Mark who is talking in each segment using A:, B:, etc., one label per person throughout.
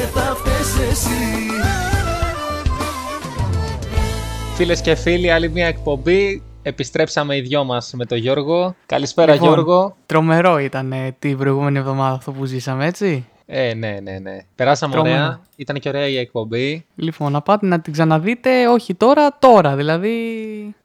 A: και θα φταίς εσύ
B: Φίλες και φίλοι, άλλη μια εκπομπή. Επιστρέψαμε οι δυο μας με τον Γιώργο. Καλησπέρα
C: Λοιπόν,
B: Γιώργο.
C: Τρομερό ήταν ε, την προηγούμενη εβδομάδα αυτό που ζήσαμε, έτσι.
B: Ε, ναι, ναι, ναι. Περάσαμε
C: Τρομερό.
B: ωραία. Ήταν και ωραία η εκπομπή.
C: Λοιπόν, να πάτε να την ξαναδείτε, όχι τώρα, τώρα. Δηλαδή,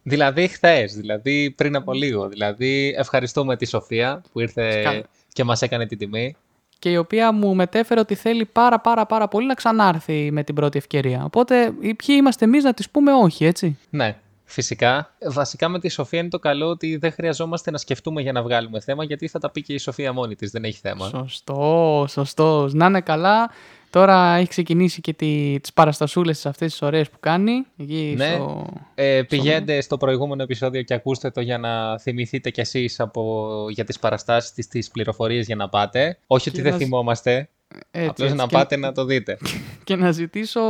B: Δηλαδή χθες, δηλαδή πριν από λίγο. Δηλαδή ευχαριστούμε τη Σοφία που ήρθε
C: Καλά.
B: και μας έκανε την τιμή.
C: Και η οποία μου μετέφερε ότι θέλει πάρα πάρα πάρα πολύ να ξανάρθει με την πρώτη ευκαιρία. Οπότε, οι- ποιοι είμαστε εμείς να της πούμε όχι, έτσι;
B: Ναι, φυσικά. Βασικά με τη Σοφία είναι το καλό ότι δεν χρειαζόμαστε να σκεφτούμε για να βγάλουμε θέμα γιατί θα τα πει και η Σοφία μόνη της, δεν έχει θέμα.
C: Σωστό, σωστό. Να είναι καλά. Τώρα έχει ξεκινήσει και τι, τις παραστασούλες της αυτές τις ωραίες που κάνει. Εκεί
B: Ναι.
C: στο...
B: Ε, πηγαίνετε στο προηγούμενο επεισόδιο και ακούστε το για να θυμηθείτε κι εσείς από, για τις παραστάσεις της, τις πληροφορίες για να πάτε. Όχι ότι
C: Και
B: δεν
C: να-
B: θυμόμαστε,
C: Έτσι,
B: απλώς
C: έτσι.
B: να
C: Και-
B: πάτε να το δείτε.
C: Και να ζητήσω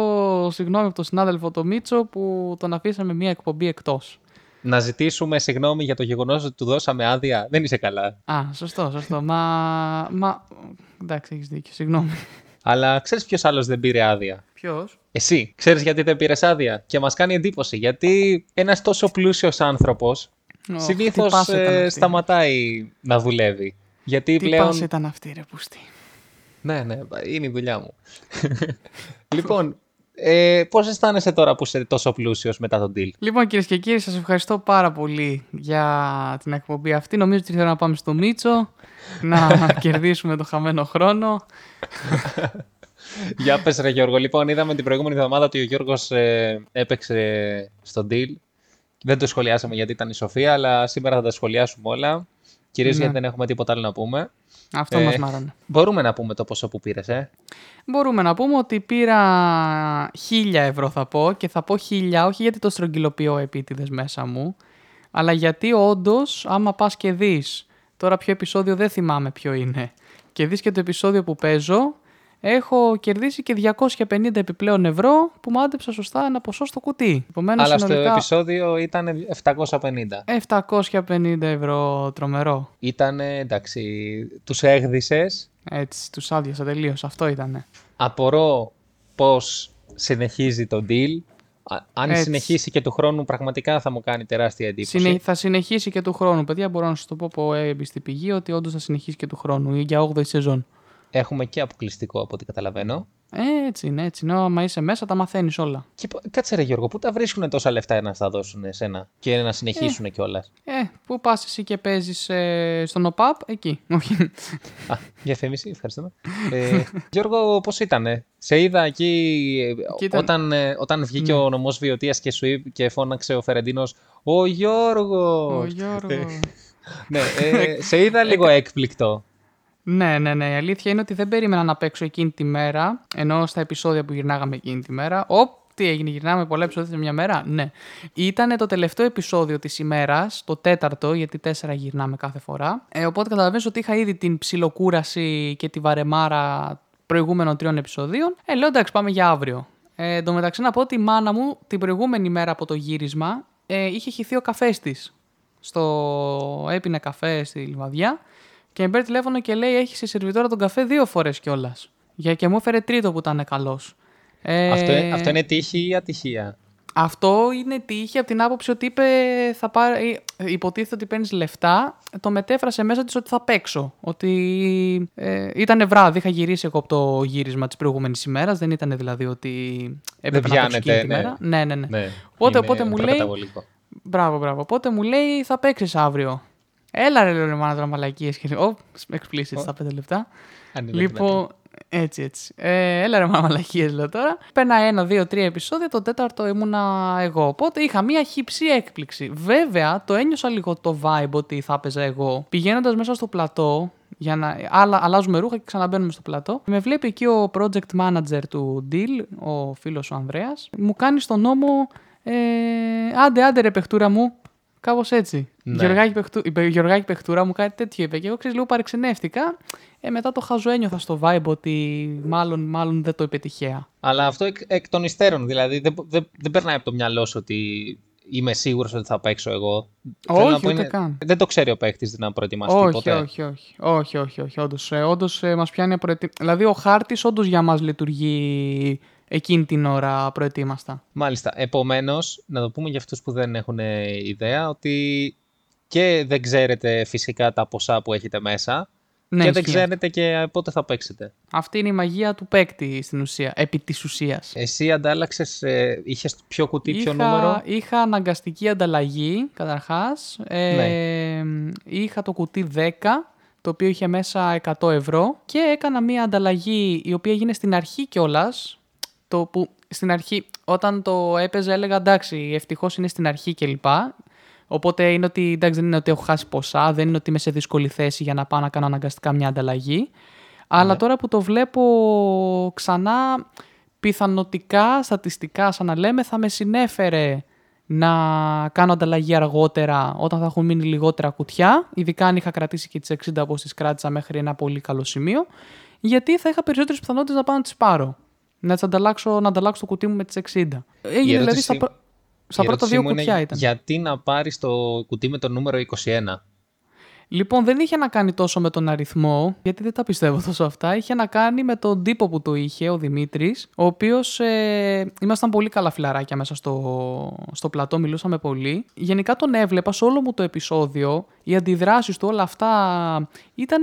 C: συγγνώμη από τον συνάδελφο το Μίτσο που τον αφήσαμε μία εκπομπή εκτός.
B: να ζητήσουμε συγγνώμη για το γεγονός ότι του δώσαμε άδεια. Δεν είσαι καλά.
C: Α, σωστό, σωστό. Μα. μα... Εντάξει, έχεις δίκιο. Συγγνώμη.
B: Αλλά ξέρεις ποιος άλλος δεν πήρε άδεια;
C: Ποιος;
B: Εσύ, ξέρεις γιατί δεν πήρες άδεια; Και μας κάνει εντύπωση. Γιατί ένας τόσο πλούσιος άνθρωπος συνήθως ε, σταματάει να δουλεύει. Γιατί
C: Τι
B: πλέον...
C: πάση ήταν αυτή, ρε Πουστή.
B: Ναι, ναι, είναι η δουλειά μου. λοιπόν, ε, πώς αισθάνεσαι τώρα που είσαι τόσο πλούσιος μετά τον deal;
C: Λοιπόν, κυρίες και κύριοι, σας ευχαριστώ πάρα πολύ για την εκπομπή αυτή. Νομίζω ότι ήθελα να πάμε στο Μίτσο, να κερδίσουμε το χαμένο χρόνο.
B: Για πες ρε Γιώργο. Λοιπόν, είδαμε την προηγούμενη εβδομάδα ότι ο Γιώργος ε, έπαιξε στο deal. Δεν το σχολιάσαμε γιατί ήταν η Σοφία, αλλά σήμερα θα τα σχολιάσουμε όλα. Κυρίως
C: Ναι.
B: γιατί δεν έχουμε τίποτα άλλο να πούμε.
C: Αυτό
B: Ε,
C: μας μάρανε.
B: Μπορούμε να πούμε το ποσό που πήρες, ε;
C: Μπορούμε να πούμε ότι πήρα χίλια ευρώ θα πω και θα πω χίλια όχι γιατί το στρογγυλοποιώ επίτηδες μέσα μου αλλά γιατί όντως άμα πας και δεις τώρα ποιο επεισόδιο δεν θυμάμαι ποιο είναι και δεις και το επεισόδιο που παίζω έχω κερδίσει και 250 επιπλέον ευρώ που μάντεψα σωστά ένα ποσό στο κουτί. Επομένως
B: Αλλά στο
C: συνολικά
B: επεισόδιο ήταν 750.
C: 750 ευρώ τρομερό.
B: Ήταν, εντάξει, τους έγδισες.
C: Έτσι, τους άδειασα τελείως. Αυτό ήτανε.
B: Απορώ πώς συνεχίζει το deal. Α- Αν
C: Έτσι.
B: συνεχίσει και του χρόνου, πραγματικά θα μου κάνει τεράστια εντύπωση.
C: Συνε... Θα συνεχίσει και του χρόνου. Παιδιά, μπορώ να σας το πω από έμπιστη πηγή ότι όντως θα συνεχίσει και του χρόνου ή για 8η σεζόν.
B: Έχουμε και αποκλειστικό από ό,τι καταλαβαίνω.
C: Ε, έτσι είναι, έτσι είναι. Άμα είσαι μέσα, τα μαθαίνεις όλα.
B: Και πο- κάτσε ρε Γιώργο, πού τα βρίσκουν τόσα λεφτά να στα δώσουν εσένα και να συνεχίσουν κιόλας;
C: Ε, πού πας εσύ και παίζεις ε, στον ΟΠΑΠ, εκεί. Όχι.
B: Α, διαφήμιση, ευχαριστούμε. ε, Γιώργο, πώς ήτανε; Σε είδα εκεί ε,
C: Κοίτα-
B: όταν, ε, όταν βγήκε
C: Ναι.
B: ο νομός Βιωτίας και σου είπε και φώναξε ο Φερεντίνος Ο Γιώργος!
C: Ο Γιώργος.
B: ναι, ε, σε είδα λίγο έκπληκτο.
C: Ναι, ναι, ναι. Η αλήθεια είναι ότι δεν περίμενα να παίξω εκείνη τη μέρα, ενώ στα επεισόδια που γυρνάγαμε εκείνη τη μέρα. Οπ, τι έγινε, γυρνάμε πολλά επεισόδια σε μια μέρα. Ναι. Ήταν το τελευταίο επεισόδιο της ημέρας, το τέταρτο, γιατί τέσσερα γυρνάμε κάθε φορά. Ε, οπότε καταλαβαίνω ότι είχα ήδη την ψιλοκούραση και τη βαρεμάρα προηγούμενων τριών επεισοδίων. Ε, λέω εντάξει, πάμε για αύριο. Ε, εν τω μεταξύ να πω ότι η μάνα μου την προηγούμενη μέρα από το γύρισμα ε, είχε χυθεί ο καφές της. Στο έπινε καφέ στη λιβαδιά και με παίρνει τηλέφωνο και λέει: Έχεις σε σερβιτόρα τον καφέ δύο φορές κιόλας. Για και μου έφερε τρίτο που ήταν καλός. Ε,
B: Αυτό, ε- αυτό είναι τύχη ή ατυχία;
C: αυτό είναι τύχη από την άποψη ότι είπε θα πάρει, ε, υποτίθεται ότι παίρνεις λεφτά. Το μετέφρασε μέσα της ότι θα παίξω. Ότι ε, ήταν βράδυ, είχα γυρίσει εγώ από το γύρισμα της προηγούμενης ημέρας. Δεν ήταν δηλαδή ότι έπρεπε να παίξω
B: πιάνετε,
C: εκείνη τη
B: ναι.
C: μέρα. Ναι, ναι, ναι.
B: Ναι,
C: Οπότε,
B: είναι
C: οπότε μου λέει.
B: προκαταβολικό.
C: Μπράβο, μπράβο. Οπότε μου λέει θα παίξεις αύριο. Έλα ρε, λέω ρε μάνα τώρα μαλακίες. Και Ω, explicit στα πέντε λεπτά.
B: Αν είναι
C: Λοιπόν, έτσι, έτσι. Ε, έλα ρε μάνα μαλακίες λέω τώρα. Παίρνα ένα, δύο, τρία επεισόδια, το τέταρτο ήμουνα εγώ. Οπότε είχα μία χύψη έκπληξη. Βέβαια, το ένιωσα λίγο το vibe ότι θα έπαιζα εγώ. Πηγαίνοντας μέσα στο πλατό, για να άλλα, αλλάζουμε ρούχα και ξαναμπαίνουμε στο πλατό. Με βλέπει εκεί ο project manager του Deal, ο φίλος ο Ανδρέας. Μου κάνει στον νόμο, ε, άντε, άντε ρε παιχτούρα μου, Κάπως έτσι.
B: Ναι.
C: Γεωργάκη, παιχτού, είπε, Γεωργάκη Παιχτούρα μου κάτι τέτοιο είπε. Και εγώ ξέρεις, λίγο παρεξενεύτηκα. Ε, μετά το χαζό ένιωθα στο vibe ότι μάλλον, μάλλον δεν το είπε τυχαία.
B: Αλλά αυτό εκ, εκ των υστέρων, δηλαδή δεν, δεν, δεν περνάει από το μυαλό σου ότι είμαι σίγουρος ότι θα παίξω εγώ.
C: Όχι, ούτε καν.
B: Δεν το ξέρει ο παίκτης να προετοιμαστεί
C: όχι,
B: ποτέ.
C: Όχι, όχι, όχι, όχι, όχι, όντως, ε, όντως ε, μας πιάνει προετοι... Δηλαδή ο χάρτης όντως για μας λειτουργεί εκείνη την ώρα προετοίμαστα.
B: Μάλιστα. Επομένως, να το πούμε για αυτούς που δεν έχουν ιδέα, ότι και δεν ξέρετε φυσικά τα ποσά που έχετε μέσα, ναι, και δεν ξέρετε και πότε θα παίξετε.
C: Αυτή είναι η μαγεία του παίκτη στην ουσία, επί της ουσίας.
B: Εσύ αντάλλαξες, ε, είχες πιο κουτί, είχα, ποιο νούμερο;
C: Είχα αναγκαστική ανταλλαγή, καταρχάς. Ε, ναι. Είχα το κουτί 10, το οποίο είχε μέσα 100 ευρώ και έκανα μία ανταλλαγή η οποία έγινε στην αρχή κιόλας. Το που στην αρχή, όταν το έπαιζε, έλεγα εντάξει, ευτυχώς είναι στην αρχή κλπ. Οπότε είναι ότι εντάξει, δεν είναι ότι έχω χάσει ποσά, δεν είναι ότι είμαι σε δύσκολη θέση για να πάω να κάνω αναγκαστικά μια ανταλλαγή. Αλλά ναι. τώρα που το βλέπω ξανά, πιθανοτικά, στατιστικά, σαν να λέμε, θα με συνέφερε να κάνω ανταλλαγή αργότερα όταν θα έχουν μείνει λιγότερα κουτιά, ειδικά αν είχα κρατήσει και τις 60 όπως τις κράτησα μέχρι ένα πολύ καλό σημείο, γιατί θα είχα περισσότερες πιθανότητες να πάω να τις πάρω. Να, τις ανταλλάξω, να ανταλλάξω το κουτί μου με τις 60. Έγινε δηλαδή στα, στα πρώτα δύο κουτιά ήταν.
B: Γιατί να πάρεις το κουτί με το νούμερο 21.
C: Λοιπόν, δεν είχε να κάνει τόσο με τον αριθμό, γιατί δεν τα πιστεύω τόσο αυτά. Είχε να κάνει με τον τύπο που το είχε, ο Δημήτρης, ο οποίος. Ε, ήμασταν πολύ καλά φιλαράκια μέσα στο, στο πλατό, μιλούσαμε πολύ. Γενικά τον έβλεπα σε όλο μου το επεισόδιο, οι αντιδράσεις του, όλα αυτά. ήταν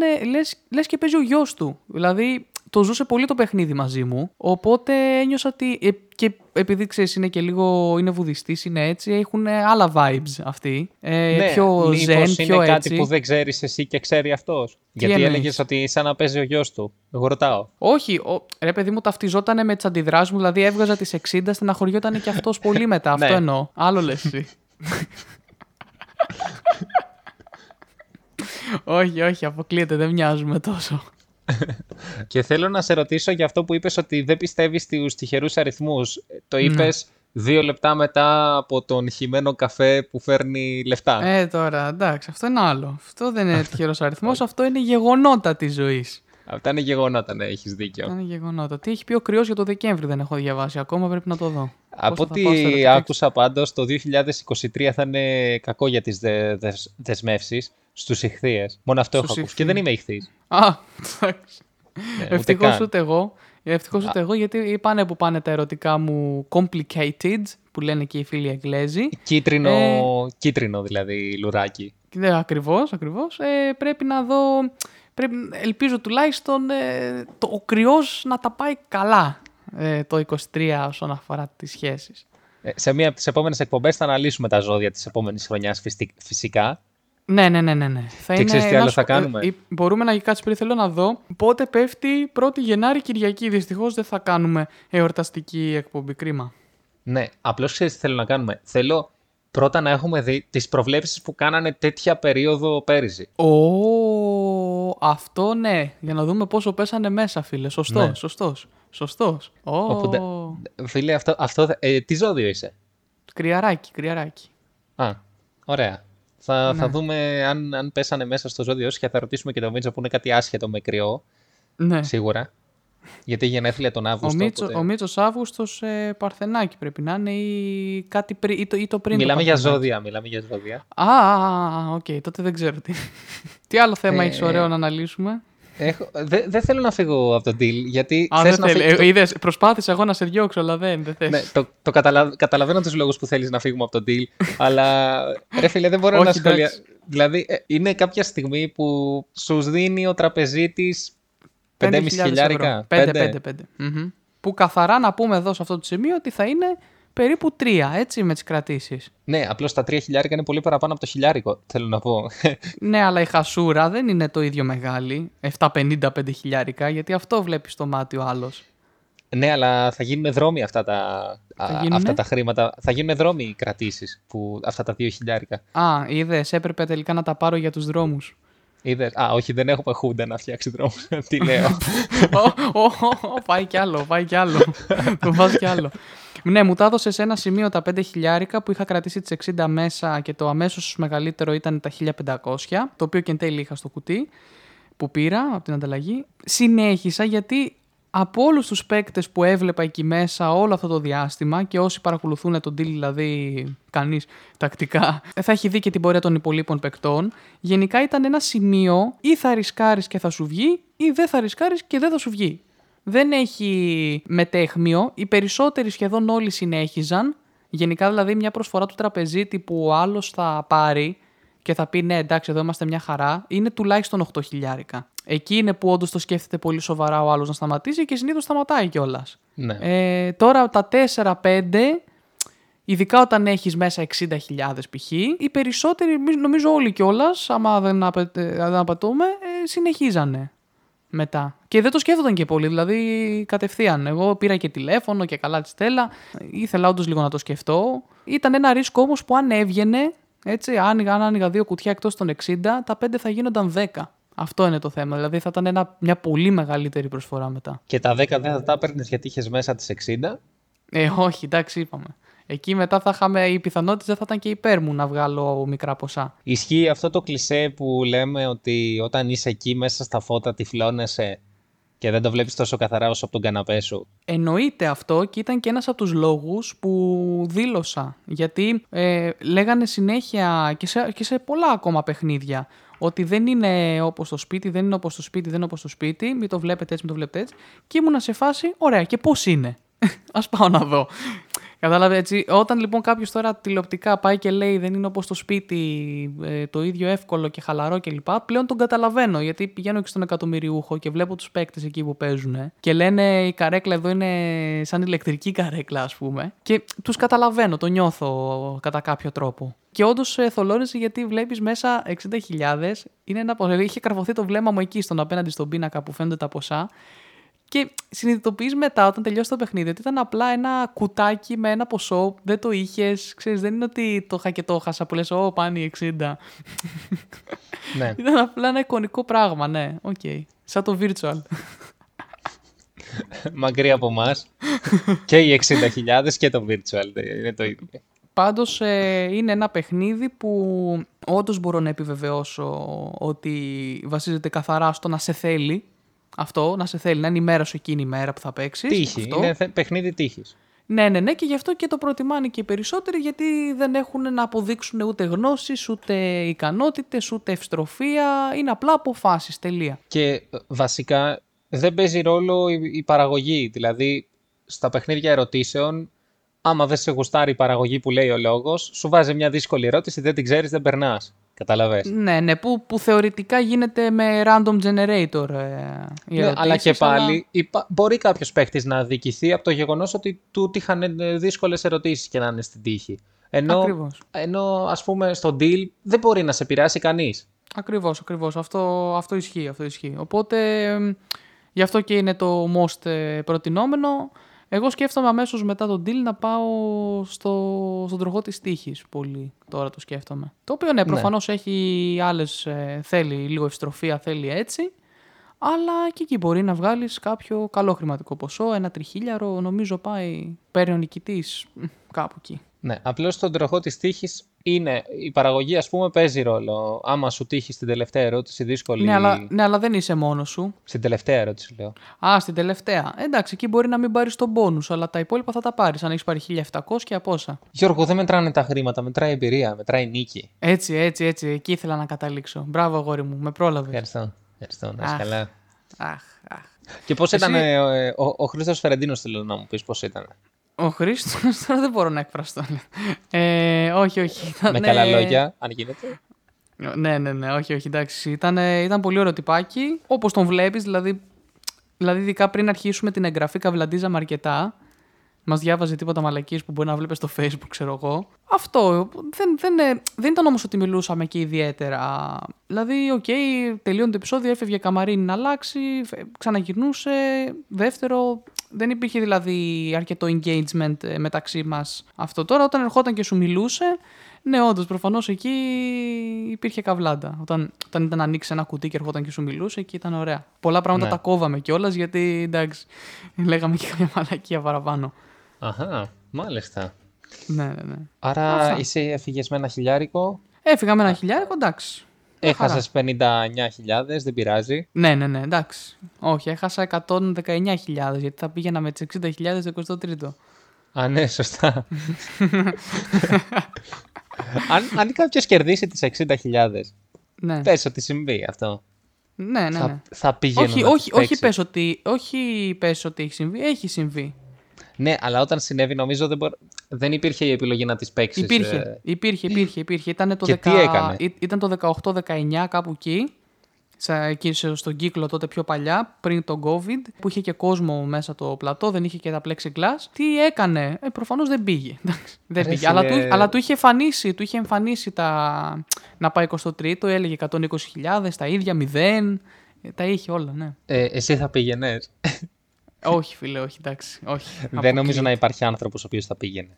C: λες και παίζει ο γιος του. Δηλαδή, το ζούσε πολύ το παιχνίδι μαζί μου. Οπότε ένιωσα ότι. Ε, και επειδή ξέρεις, είναι και λίγο. είναι βουδιστής, είναι έτσι, έχουν άλλα vibes αυτοί. Ε,
B: ναι,
C: πιο zen, πιο
B: είναι κάτι που δεν ξέρεις εσύ και ξέρει αυτός. Γιατί έλεγες ότι σαν να παίζει ο γιος του. Εγώ ρωτάω.
C: Όχι, ο, ρε παιδί μου ταυτιζόταν με τις αντιδράσεις μου, δηλαδή έβγαζα τις 60, στεναχωριόταν και αυτός πολύ μετά. αυτό ναι. εννοώ. Άλλο λες εσύ. όχι, όχι, αποκλείεται, δεν μοιάζουμε τόσο
B: και θέλω να σε ρωτήσω για αυτό που είπες ότι δεν πιστεύεις στους τυχερούς αριθμούς. Το ναι. είπες δύο λεπτά μετά από τον χυμένο καφέ που φέρνει λεφτά.
C: Ε, τώρα, εντάξει, αυτό είναι άλλο. Αυτό δεν είναι τυχερός αριθμός, αυτό είναι γεγονότα της ζωής.
B: Αυτά είναι γεγονότα, ναι, έχεις δίκιο.
C: Αυτά είναι γεγονότα. Τι έχει πει ο κρυός για το Δεκέμβρη, δεν έχω διαβάσει ακόμα, πρέπει να το δω.
B: Από ό,τι άκουσα πάντως, το 2023 θα είναι κακό για τις δε, δε, δεσμεύσεις στους ηχθείες. Μόνο αυτό έχω ακούσει. Και δεν είμαι ηχθής.
C: Α, εντάξει. Ναι, Ευτυχώς ούτε εγώ. Ευτυχώς ούτε εγώ, γιατί πάνε που πάνε τα ερωτικά μου complicated, που λένε και οι φίλοι Εγγλέζοι.
B: Κίτρινο, ε... κίτρινο δηλαδή, λουράκι.
C: Ναι, ακριβώς, ακριβώς. Ε, πρέπει να δω. Πρέπει, ελπίζω τουλάχιστον ε, το, ο κρυός να τα πάει καλά ε, το 23 όσον αφορά τις σχέσεις.
B: Ε, σε μία από τις επόμενες εκπομπές θα αναλύσουμε τα ζώδια της επόμενης χρονιάς φυσικά.
C: Ναι, ναι, ναι, ναι. ναι.
B: Θα και ξέρεις τι άλλο θα κάνουμε; Ε,
C: μπορούμε να κάτσει πριν θέλω να δω πότε πέφτει 1η Γενάρη Κυριακή. Δυστυχώς δεν θα κάνουμε εορταστική εκπομπή. Κρίμα.
B: Ναι, απλώς ξέρεις τι θέλω να κάνουμε. Θέλω πρώτα να έχουμε δει τις προβλέψεις που κάνανε τέτοια περίοδο πέρυσι.
C: Ω, αυτό ναι. Για να δούμε πόσο πέσανε μέσα, φίλε. Σωστός, ναι. σωστός. Σωστός. Oh.
B: Φίλε, αυτό, αυτό ε, τι ζώδιο είσαι;
C: Κριαράκι, κριαράκι.
B: Α, ωραία. Θα, ναι. θα δούμε αν, αν πέσανε μέσα στο ζώδιο και θα ρωτήσουμε και τον Μίτσο που είναι κάτι άσχετο με κριό. Ναι. Σίγουρα. Γιατί γενέθλια τον Αύγουστο.
C: Ο, Μίτσο, οπότε... ο Μίτσος Αύγουστος ε, Παρθενάκι πρέπει να είναι ή, κάτι πρι, ή, το, ή το πριν
B: Μιλάμε
C: το
B: για ζώδια, μιλάμε για ζώδια.
C: Α, οκ, okay, τότε δεν ξέρω τι. τι άλλο θέμα ε, έχεις ωραίο να αναλύσουμε;
B: Δεν δε θέλω να φύγω από το Deal, γιατί
C: Α, θες δεν να φύγω... Είδες, προσπάθησα εγώ να σε διώξω, αλλά δεν, δεν θες.
B: Ναι, το, το καταλα... καταλαβαίνω τους λόγους που θέλεις να φύγουμε από το Deal, αλλά ρε φίλε δεν μπορώ να σχολιάσω. Δηλαδή ε, είναι κάποια στιγμή που σου δίνει ο τραπεζίτης 5.500 χιλιάρικα;
C: 5-5-5. Που καθαρά να πούμε εδώ σε αυτό το σημείο ότι θα είναι περίπου 3, έτσι, με τις κρατήσεις.
B: Ναι, απλώς τα 3 χιλιάρικα είναι πολύ παραπάνω από το χιλιάρικο, θέλω να πω.
C: ναι, αλλά η χασούρα δεν είναι το ίδιο μεγάλη. 750 χιλιάρικα, γιατί αυτό βλέπει στο μάτι ο άλλος.
B: Ναι, αλλά θα γίνουν δρόμοι αυτά τα, αυτά τα χρήματα. Θα γίνουν δρόμοι οι κρατήσεις, αυτά τα 2 χιλιάρικα.
C: Α, είδες, έπρεπε τελικά να τα πάρω για τους δρόμους.
B: Είδες. Α, όχι, δεν έχουμε χούντα να φτιάξει δρόμο. Τι λέω.
C: Πάει κι άλλο, πάει κι άλλο. Το βάζει κι άλλο. Ναι, μου τα έδωσες σε ένα σημείο τα 5 χιλιάρικα που είχα κρατήσει τις 60 μέσα και το αμέσως μεγαλύτερο ήταν τα 1500, το οποίο και εν τέλει είχα στο κουτί που πήρα από την ανταλλαγή. Συνέχισα γιατί από όλους τους παίκτες που έβλεπα εκεί μέσα όλο αυτό το διάστημα και όσοι παρακολουθούν τον deal δηλαδή κανείς τακτικά θα έχει δει και την πορεία των υπολείπων παικτών γενικά ήταν ένα σημείο ή θα ρισκάρεις και θα σου βγει ή δεν θα ρισκάρεις και δεν θα σου βγει. Δεν έχει μετέχμιο, οι περισσότεροι σχεδόν όλοι συνέχιζαν γενικά δηλαδή μια προσφορά του τραπεζίτη που ο άλλος θα πάρει και θα πει ναι εντάξει εδώ είμαστε μια χαρά είναι τουλάχιστον 8 χιλιάρικα. Εκεί είναι που όντως το σκέφτεται πολύ σοβαρά ο άλλος να σταματήσει και συνήθως σταματάει κιόλας.
B: Ναι.
C: Ε, τώρα τα 4-5, ειδικά όταν έχεις μέσα 60.000 π.χ., οι περισσότεροι, νομίζω όλοι κιόλας, άμα δεν, απαιτ, δεν απατούμε, ε, συνεχίζανε μετά. Και δεν το σκέφτονταν και πολύ, δηλαδή κατευθείαν. Εγώ πήρα και τηλέφωνο και καλά τη στέλα. Ήθελα όντως λίγο να το σκεφτώ. Ήταν ένα ρίσκο όμως που αν έβγαινε, έτσι, άνοιγα, αν άνοιγα δύο κουτιά εκτός των 60, τα 5 θα γίνονταν 10. Αυτό είναι το θέμα. Δηλαδή θα ήταν ένα, μια πολύ μεγαλύτερη προσφορά μετά.
B: Και τα 10 δεν θα τα έπαιρνες γιατί είχες μέσα τις 60.
C: Ε, όχι, εντάξει, είπαμε. Εκεί μετά θα είχαμε, οι πιθανότητες δεν θα ήταν και υπέρ μου να βγάλω μικρά ποσά.
B: Ισχύει αυτό το κλισέ που λέμε ότι όταν είσαι εκεί μέσα στα φώτα τυφλώνεσαι και δεν το βλέπεις τόσο καθαρά όσο από τον καναπέ σου.
C: Εννοείται αυτό και ήταν και ένας από τους λόγους που δήλωσα. Γιατί ε, λέγανε συνέχεια και σε, και σε πολλά ακόμα παιχνίδια ότι δεν είναι όπως το σπίτι, δεν είναι όπως το σπίτι, δεν είναι όπως το σπίτι, μην το βλέπετε έτσι, μην το βλέπετε έτσι. Και ήμουνα σε φάση, ωραία, και πώς είναι; Ας πάω να δω. Κατάλαβε έτσι. Όταν λοιπόν κάποιος τώρα τηλεοπτικά πάει και λέει δεν είναι όπως το σπίτι ε, το ίδιο εύκολο και χαλαρό κλπ. Πλέον τον καταλαβαίνω γιατί πηγαίνω και στον εκατομμυριούχο και βλέπω τους παίκτες εκεί που παίζουν και λένε η καρέκλα εδώ είναι σαν ηλεκτρική καρέκλα, ας πούμε. Και τους καταλαβαίνω, το νιώθω κατά κάποιο τρόπο. Και όντως ε, θολώνεσαι γιατί βλέπεις μέσα 60.000. Είναι ένα ποσό. Είχε καρφωθεί το βλέμμα μου εκεί στον απέναντι στον πίνακα που φαίνονται τα ποσά. Και συνειδητοποιείς μετά, όταν τελειώσει το παιχνίδι, ότι ήταν απλά ένα κουτάκι με ένα ποσό. Δεν το είχες. Ξέρεις, δεν είναι ότι το είχα και το 'χασα που λες: Ω, πάνε 60.
B: Ναι.
C: ήταν απλά ένα εικονικό πράγμα, ναι. Οκ. Okay. Σαν το virtual.
B: Μακριά από εμάς. και οι 60.000 και το virtual. Είναι το ίδιο.
C: Πάντως ε, είναι ένα παιχνίδι που όντως μπορώ να επιβεβαιώσω ότι βασίζεται καθαρά στο να σε θέλει αυτό, να σε θέλει, να είναι η μέρα σου εκείνη η μέρα που θα παίξεις.
B: Τύχη.
C: Αυτό.
B: Είναι θε- παιχνίδι τύχης.
C: Ναι, ναι, ναι, και γι' αυτό και το προτιμάνε και οι περισσότεροι, γιατί δεν έχουν να αποδείξουν ούτε γνώσεις, ούτε ικανότητες, ούτε ευστροφία. Είναι απλά αποφάσεις. Τελεία.
B: Και ε, βασικά δεν παίζει ρόλο η, η παραγωγή. Δηλαδή, στα παιχνίδια ερωτήσεων, άμα δεν σε γουστάρει η παραγωγή που λέει ο λόγος, σου βάζει μια δύσκολη ερώτηση, δεν την ξέρεις, δεν περνάς. Καταλαβες.
C: Ναι, ναι, που, που θεωρητικά γίνεται με random generator. Ε, οι
B: Ναι, αλλά
C: ερωτήσεις,
B: και πάλι υπά- μπορεί κάποιος παίχτης να αδικηθεί από το γεγονός ότι του είχαν δύσκολες ερωτήσεις και να είναι στην τύχη. Ενώ,
C: Ακριβώς.
B: ενώ ας πούμε στο deal δεν μπορεί να σε επηρεάσει κανείς.
C: Ακριβώς, ακριβώς. Αυτό, αυτό ισχύει, αυτό ισχύει. Οπότε, εμ, γι' αυτό και είναι το most ε, προτινόμενο. Εγώ σκέφτομαι αμέσως μετά τον deal να πάω στο, στον τροχό της τύχης πολύ. Τώρα το σκέφτομαι. Το οποίο ναι, προφανώς έχει άλλες, ε, θέλει λίγο ευστροφία, θέλει έτσι. Αλλά και εκεί μπορεί να βγάλεις κάποιο καλό χρηματικό ποσό, ένα τριχίλιαρο, νομίζω πάει, παίρνει ο νικητής, μ, κάπου εκεί.
B: Ναι, απλώς στον τροχό της τύχης είναι η παραγωγή, ας πούμε, παίζει ρόλο. Άμα σου τύχει στην τελευταία ερώτηση δύσκολη.
C: Ναι αλλά, ναι, αλλά δεν είσαι μόνος σου.
B: Στην τελευταία ερώτηση, λέω.
C: Α, στην τελευταία. Εντάξει, εκεί μπορεί να μην πάρεις τον πόνους, αλλά τα υπόλοιπα θα τα πάρεις. Αν έχεις πάρει 1700 και από όσα.
B: Γιώργο, δεν μετράνε τα χρήματα, μετράει η εμπειρία, μετράει η νίκη.
C: Έτσι, έτσι, έτσι. Εκεί ήθελα να καταλήξω. Μπράβο, αγόρι μου, με πρόλαβες.
B: Ευχαριστώ. Ευχαριστώ, να είσαι
C: Αχ.
B: καλά.
C: Αχ, αχ.
B: Και πώς
C: Εσύ-
B: ήταν ε, ο, ο, ο Χρήστος Φερεντίνος, θέλω να μου πεις πώς ήταν.
C: Ο Χρήστος, τώρα δεν μπορώ να εκφραστώ. Ε, όχι, όχι. Ήταν,
B: Με καλά λόγια, αν γίνεται.
C: Ναι, ναι, ναι, όχι, όχι, εντάξει. Ήταν, ε, ήταν πολύ ωραίο τυπάκι. Όπως τον βλέπεις, δηλαδή, δηλαδή, ειδικά πριν αρχίσουμε την εγγραφή, καβλαντίζαμε αρκετά. Μας διάβαζε τίποτα μαλακίες που μπορεί να βλέπεις στο Facebook, ξέρω εγώ. Αυτό. Δεν, δεν, ε, δεν ήταν όμως ότι μιλούσαμε και ιδιαίτερα. Δηλαδή, οκ, τελείωνε το επεισόδιο, έφευγε καμαρίνι να αλλάξει, φε- ξαναγυρνούσε. Δεύτερο, δεν υπήρχε δηλαδή αρκετό engagement ε, μεταξύ μας αυτό. Τώρα, όταν ερχόταν και σου μιλούσε, ναι, όντως, προφανώς εκεί υπήρχε καβλάντα. Όταν, όταν ήταν να ανοίξει ένα κουτί και ερχόταν και σου μιλούσε, εκεί ήταν ωραία. Πολλά πράγματα
B: Ναι.
C: τα κόβαμε κιόλας γιατί εντάξει, λέγαμε και κάποια μαλακία παραπάνω.
B: Αχά, μάλιστα.
C: Ναι, ναι, ναι.
B: Άρα
C: Αυτά.
B: εσύ έφυγες με ένα χιλιάρικο;
C: Έφυγα με ένα χιλιάρικο, εντάξει.
B: Έχασες 59.000, δεν πειράζει.
C: Ναι, ναι, ναι, εντάξει. Όχι, έχασα 119.000 γιατί θα πήγαινα με τι 60.000 το 23ο.
B: Α, ναι, σωστά. αν, αν κάποιος κερδίσει τις 60.000,
C: Ναι.
B: πες ότι συμβεί αυτό.
C: Ναι, ναι, ναι.
B: Θα, θα πηγαίνω
C: όχι,
B: να
C: όχι,
B: τις
C: όχι,
B: παίξεις.
C: πες ότι, όχι πες ότι έχει συμβεί, έχει συμβεί.
B: Ναι, αλλά όταν συνέβη νομίζω δεν, μπορ... δεν υπήρχε η επιλογή να τις παίξεις.
C: Υπήρχε,
B: ε,
C: υπήρχε, υπήρχε, υπήρχε. Ήταν το,
B: Και τι έκανε;
C: ή- ήταν το 18-19 κάπου εκεί, σα- εκεί σε- στον κύκλο τότε πιο παλιά, πριν τον COVID, που είχε και κόσμο μέσα το πλατό, δεν είχε και τα plexiglass. Τι έκανε, ε, προφανώς δεν πήγε. εντάξει, δεν
B: Ρε
C: πήγε. Αλλά,
B: φίλε.
C: του, αλλά του είχε εμφανίσει, του είχε εμφανίσει τα... να πάει 23ο, έλεγε 120.000, τα ίδια, 0, ε, τα είχε όλα, ναι.
B: ε, εσύ θα πήγαινες;
C: Όχι φίλε, όχι, εντάξει, όχι.
B: δεν νομίζω
C: Αποκλείεται.
B: να υπάρχει άνθρωπος ο οποίος θα πήγαινε.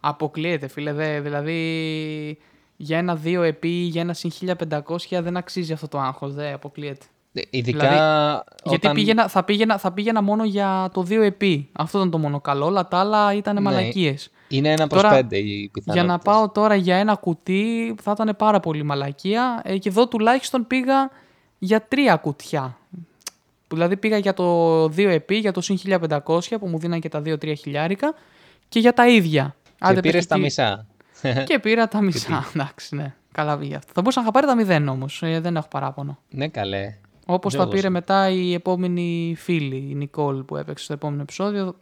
C: Αποκλείεται, φίλε. Δε, δηλαδή, για ένα δύο επί, για ένα συν 1500 δεν αξίζει αυτό το άγχος. Δε, αποκλείεται.
B: Ε, Ειδικά
C: Δηλαδή,
B: όταν...
C: Γιατί πήγαινα, θα, πήγαινα, θα πήγαινα μόνο για το δύο επί. Αυτό ήταν το μόνο καλό. Όλα τα άλλα ήταν
B: Ναι.
C: μαλακίες.
B: Είναι ένα προς
C: Τώρα,
B: πέντε οι
C: Για
B: πιθανότητες.
C: να πάω τώρα για ένα κουτί θα ήταν πάρα πολύ μαλακία. Ε, και εδώ τουλάχιστον πήγα για τρία κουτιά. Που Δηλαδή πήγα για το 2 επί, για το συν 1500 που μου δίναν και τα 2-3 χιλιάρικα και για τα ίδια.
B: Και
C: Άντε,
B: πήρες
C: πες
B: τα
C: εκεί-
B: μισά.
C: Και πήρα τα μισά. Εντάξει, ναι. Καλά βγήκε αυτό. Θα μπορούσα να είχα πάρει τα μηδέν όμως. δεν έχω παράπονο.
B: ναι, καλέ.
C: Όπως
B: Κι
C: τα
B: εγώ
C: πήρε
B: σου.
C: μετά η επόμενη φίλη, η Νικόλ που έπαιξε στο επόμενο επεισόδιο.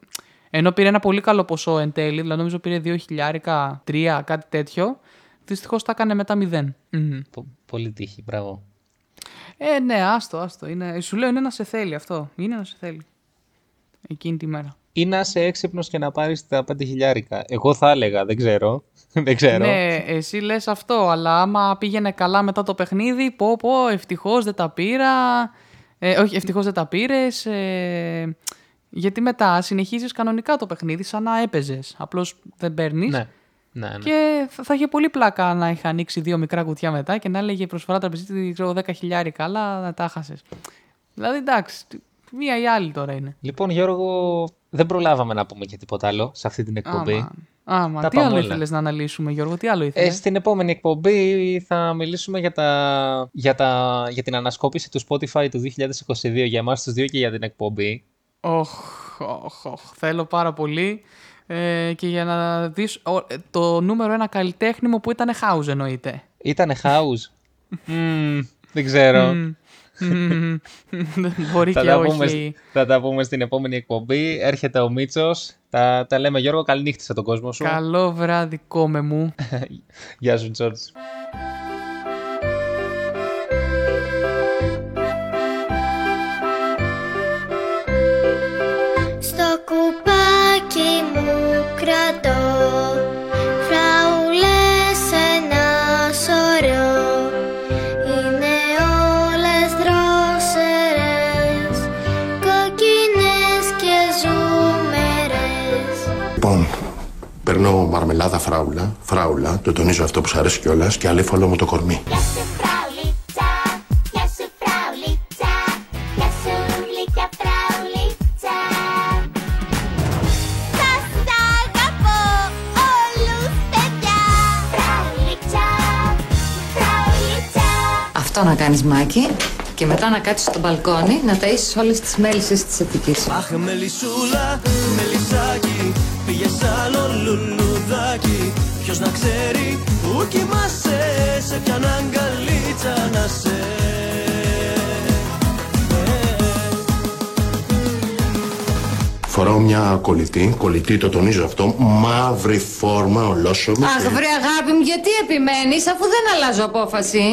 C: Ενώ πήρε ένα πολύ καλό ποσό εν τέλει, δηλαδή νομίζω πήρε 2 χιλιάρικα, 3, κάτι τέτοιο. Δυστυχώς τα έκανε μετά 0. Μμμ.
B: Πο- Πολύ τύχη, μπράβο.
C: Ε, ναι, άστο, άστο. Είναι, σου λέω είναι να σε θέλει αυτό. Είναι να σε θέλει. Εκείνη τη μέρα.
B: Ή να είσαι έξυπνος και να πάρεις τα 5 χιλιάρικα. Εγώ θα έλεγα, δεν ξέρω. δεν ξέρω.
C: Ναι, εσύ λες αυτό, αλλά άμα πήγαινε καλά μετά το παιχνίδι, πω πω, ευτυχώς δεν τα πήρα, ε, όχι, ευτυχώς δεν τα πήρες, ε, γιατί μετά συνεχίζεις κανονικά το παιχνίδι σαν να έπαιζες, απλώς δεν παίρνεις
B: ναι. Ναι, ναι.
C: και θα, θα είχε πολύ πλάκα να είχα ανοίξει δύο μικρά κουτιά μετά και να έλεγε προσφορά τραπεζίτη, ξέρω, 10 χιλιάρικα, αλλά να τα χάσες. Δηλαδή εντάξει, μία ή άλλη τώρα είναι.
B: Λοιπόν, Γιώργο, δεν προλάβαμε να πούμε και τίποτα άλλο σε αυτή την εκπομπή.
C: Άμα, άμα.
B: Τα
C: τι
B: πάμε
C: άλλο
B: όλα.
C: ήθελες να αναλύσουμε Γιώργο, τι άλλο
B: Ε,
C: ήθελες;
B: στην επόμενη εκπομπή θα μιλήσουμε για, τα, για, τα, για την ανασκόπηση του Spotify του 2022 για εμάς τους δύο και για την εκπομπή.
C: Οχ, οχ, οχ, θέλω πάρα πολύ. Ε, και για να δεις ο, ε, το νούμερο ένα καλλιτέχνη μου που ήταν house εννοείται.
B: Ήτανε house. Μμμ, δεν ξέρω.
C: Μμμ. Μμμ. Μπορεί
B: θα,
C: και
B: τα
C: όχι.
B: πούμε, θα τα πούμε στην επόμενη εκπομπή. Έρχεται ο Μίτσος. Τα, τα λέμε Γιώργο, καληνύχτησα τον κόσμο σου.
C: Καλό βράδυ κόμε μου.
B: Γεια σου Τζόρτζ.
D: Κρατώ φράουλες ένα σωρό. Είναι όλες δρόσερες, κόκκινες και ζούμερες
E: Λοιπόν, παίρνω μαρμελάδα φράουλα, φράουλα, το τονίζω αυτό που σου αρέσει κιόλας και αλήφαλο μου το κορμί.
F: Αυτό να κάνεις Μάκη και μετά να κάτσεις στο μπαλκόνι να ταΐσεις όλες τις μέλισσες της Αττικής.
A: Αχ, μελισσούλα, μελισσάκι Πήγες άλλο λουλουδάκι Ποιος να ξέρει που κοιμάσαι Σε ποιαν αγκαλίτσα να σε
E: Φοράω μια κολλητή, κολλητή το τονίζω αυτό, μαύρη φόρμα, ολόσωμη.
F: Αχ,
E: και-
F: βρε αγάπη μου, γιατί επιμένεις αφού δεν αλλάζω απόφαση;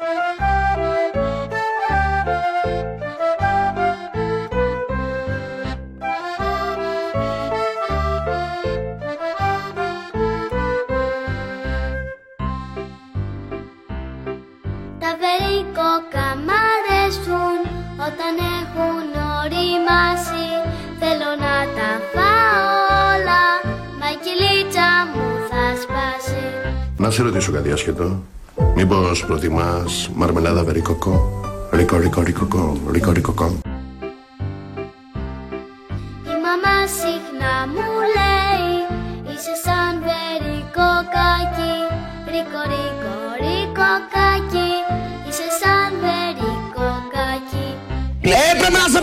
D: Να
E: σε ρωτήσω κάτι άσχετο. Μήπως προτιμάς μαρμελάδα βερικοκό. Ρίκο, ρίκο, ρίκοκο, ρίκο, ρίκοκο.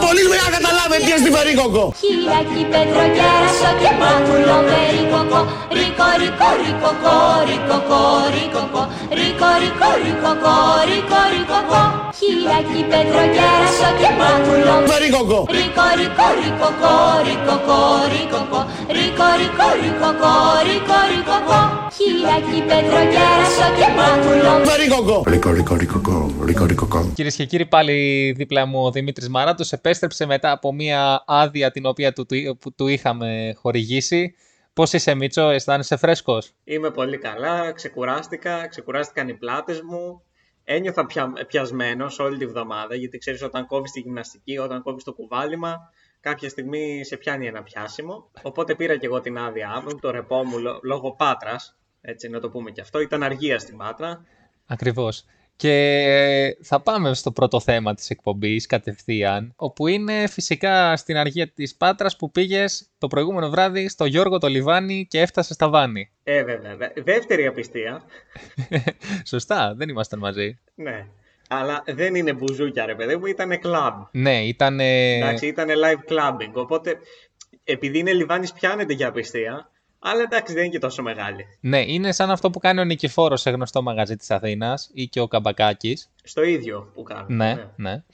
G: Πολύς για να καταλάβει τι είναι στη Βερίκοκο.
D: Χιλάκι πέτρο κέρασο και μάγουλο περικοκό Ρίκο ρίκο ρίκοκο ρίκοκο ρίκοκο Ρίκο ρίκο ρίκοκο ρίκο ρίκοκο Χειλάκι πετροκέρασο και μάγουλο
G: Βερίκοκο.
D: Ρίκο ρίκο ρίκοκο ρίκοκο ρίκοκο Ρίκο ρίκο ρίκοκο ρίκο ρίκοκο Χειλάκι πετροκέρασο και μάγουλο
G: Βερίκοκο.
E: Ρίκο, ρίκο, ρίκοκο, ρίκο, ρίκοκο.
B: Κυρίες και κύριοι, πάλι δίπλα μου ο Δημήτρης Μαράτος επέστρεψε μετά από μια άδεια την οποία του, του, που του είχαμε χορηγήσει. Πώς είσαι Μίτσο, αισθάνεσαι φρέσκος;
H: Είμαι πολύ καλά, ξεκουράστηκα, ξεκουράστηκαν οι πλάτες μου. Ένιωθα πια, πιασμένος όλη τη βδομάδα, γιατί ξέρεις όταν κόβεις τη γυμναστική, όταν κόβεις το κουβάλιμα, κάποια στιγμή σε πιάνει ένα πιάσιμο. Οπότε πήρα και εγώ την άδειά μου, το ρεπό μου λο- λόγω Πάτρας, έτσι να το πούμε και αυτό. Ήταν αργία στην Πάτρα.
B: Ακριβώς. Και θα πάμε στο πρώτο θέμα της εκπομπής κατευθείαν, όπου είναι φυσικά στην αργία της Πάτρας που πήγες το προηγούμενο βράδυ στο Γιώργο το Λιβάνι και έφτασες στα Βάνη.
H: Ε, βέβαια. δε- Δεύτερη απιστία.
B: Σωστά, δεν ήμασταν μαζί.
H: Ναι. Αλλά δεν είναι μπουζούκια, ρε παιδί μου, ήταν κλαμπ.
B: Ναι, ήταν...
H: Εντάξει, ήταν live clubbing. Οπότε, επειδή είναι Λιβάνης, πιάνεται για απιστία. Αλλά εντάξει, δεν είναι και τόσο μεγάλη.
B: Ναι, είναι σαν αυτό που κάνει ο Νικηφόρος σε γνωστό μαγαζί της Αθήνας ή και ο Καμπακάκης.
H: Στο ίδιο που κάνουν.
B: Ναι, ναι.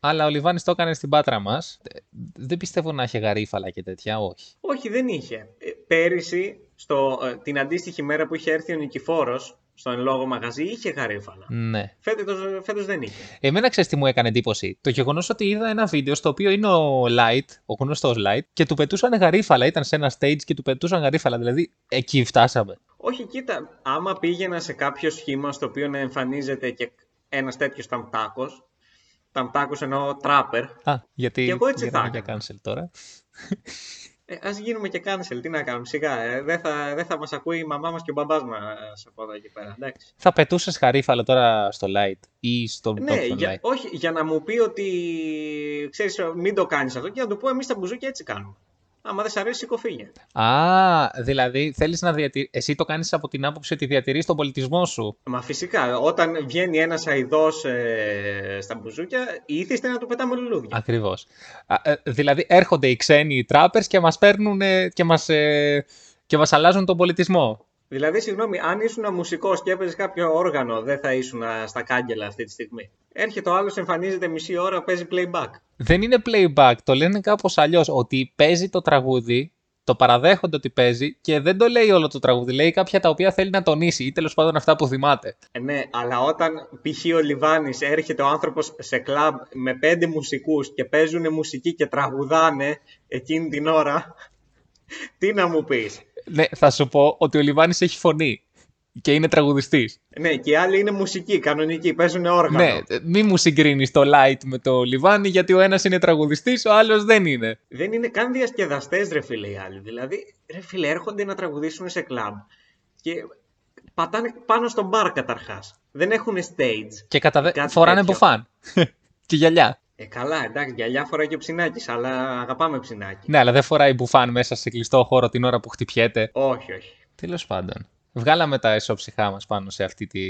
B: Αλλά ο Λιβάνης το έκανε στην Πάτρα μας. Ε, Δεν πιστεύω να είχε γαρίφαλα και τέτοια, όχι.
H: Όχι, δεν είχε. Ε, Πέρυσι, στο, ε, την αντίστοιχη μέρα που είχε έρθει ο Νικηφόρος, στο εν λόγω μαγαζί, είχε γαρίφαλα.
B: Ναι.
H: Φέτος, φέτος δεν είχε.
B: Εμένα ξέρεις τι μου έκανε εντύπωση; Το γεγονός ότι είδα ένα βίντεο στο οποίο είναι ο Light, ο γνωστός Light, και του πετούσαν γαρίφαλα. Ήταν σε ένα stage και του πετούσαν γαρίφαλα. Δηλαδή εκεί φτάσαμε.
H: Όχι, κοίτα, άμα πήγαινα σε κάποιο σχήμα στο οποίο να εμφανίζεται και ένας τέτοιος ταμτάκος, ταμτάκος εννοώ τράπερ,
B: Α, γιατί.
H: Και εγώ έτσι
B: γυρνάμε
H: θα
B: για cancel τώρα.
H: Ε, ας γίνουμε και cancel, τι να κάνουμε, σιγά, ε, δεν θα, δεν θα μας ακούει η μαμά μας και ο μπαμπάς μας από εδώ και πέρα, εντάξει.
B: Θα πετούσες γαρίφαλα τώρα στο Light ή στο
H: Ναι,
B: top
H: για,
B: Light;
H: όχι, για να μου πει ότι ξέρεις, μην το κάνεις αυτό και να του πω εμείς τα μπουζούκια έτσι κάνουμε. Άμα δεν σ' αρέσει, σηκωφίγε.
B: Α, δηλαδή θέλεις να διατηρήσει. Εσύ το κάνεις από την άποψη ότι διατηρείς τον πολιτισμό σου.
H: Μα φυσικά, όταν βγαίνει ένας αηδός ε, στα μπουζούκια, ήθιστε να του πετάμε λουλούδια.
B: Ακριβώς. Δηλαδή έρχονται οι ξένοι οι trappers και μας παίρνουν ε, και μας και μας αλλάζουν τον πολιτισμό.
H: Δηλαδή, συγγνώμη, αν ήσουν μουσικός και έπαιζες κάποιο όργανο, δεν θα ήσουν στα κάγκελα αυτή τη στιγμή. Έρχεται ο άλλος, εμφανίζεται μισή ώρα, παίζει playback.
B: Δεν είναι playback, το λένε κάπως αλλιώς, ότι παίζει το τραγούδι, το παραδέχονται ότι παίζει και δεν το λέει όλο το τραγούδι, λέει κάποια τα οποία θέλει να τονίσει ή τέλος πάντων αυτά που θυμάται.
H: Ε, ναι, αλλά όταν π.χ. ο Λιβάνης έρχεται ο άνθρωπος σε κλαμπ με πέντε μουσικούς και παίζουν μουσική και τραγουδάνε εκείνη την ώρα, τι να μου πεις.
B: Ναι, θα σου πω ότι ο Λιβάνης έχει φωνή και είναι τραγουδιστής.
H: Ναι, και οι άλλοι είναι μουσική, κανονική, παίζουν όργανο.
B: Ναι, μη μου συγκρίνεις το Light με το Λιβάνι, γιατί ο ένας είναι τραγουδιστής, ο άλλος δεν είναι.
H: Δεν είναι καν διασκεδαστές ρε φίλε οι άλλοι. Δηλαδή, ρε φίλε, έρχονται να τραγουδήσουν σε κλαμπ και πατάνε πάνω στον μπαρ καταρχάς. Δεν έχουν stage.
B: Και κατά δε...
H: Κάτι
B: φοράνε
H: τέτοιο.
B: μπουφάν. και γυαλιά.
H: Ε, καλά, εντάξει, γυαλιά φοράει και ο ψινάκης, αλλά αγαπάμε ψινάκι.
B: Ναι, αλλά δεν φοράει μπουφάν μέσα σε κλειστό χώρο την ώρα που χτυπιέται.
H: Όχι, όχι.
B: Τέλος πάντων. Βγάλαμε τα ισόψυχά μας πάνω σε αυτή τη.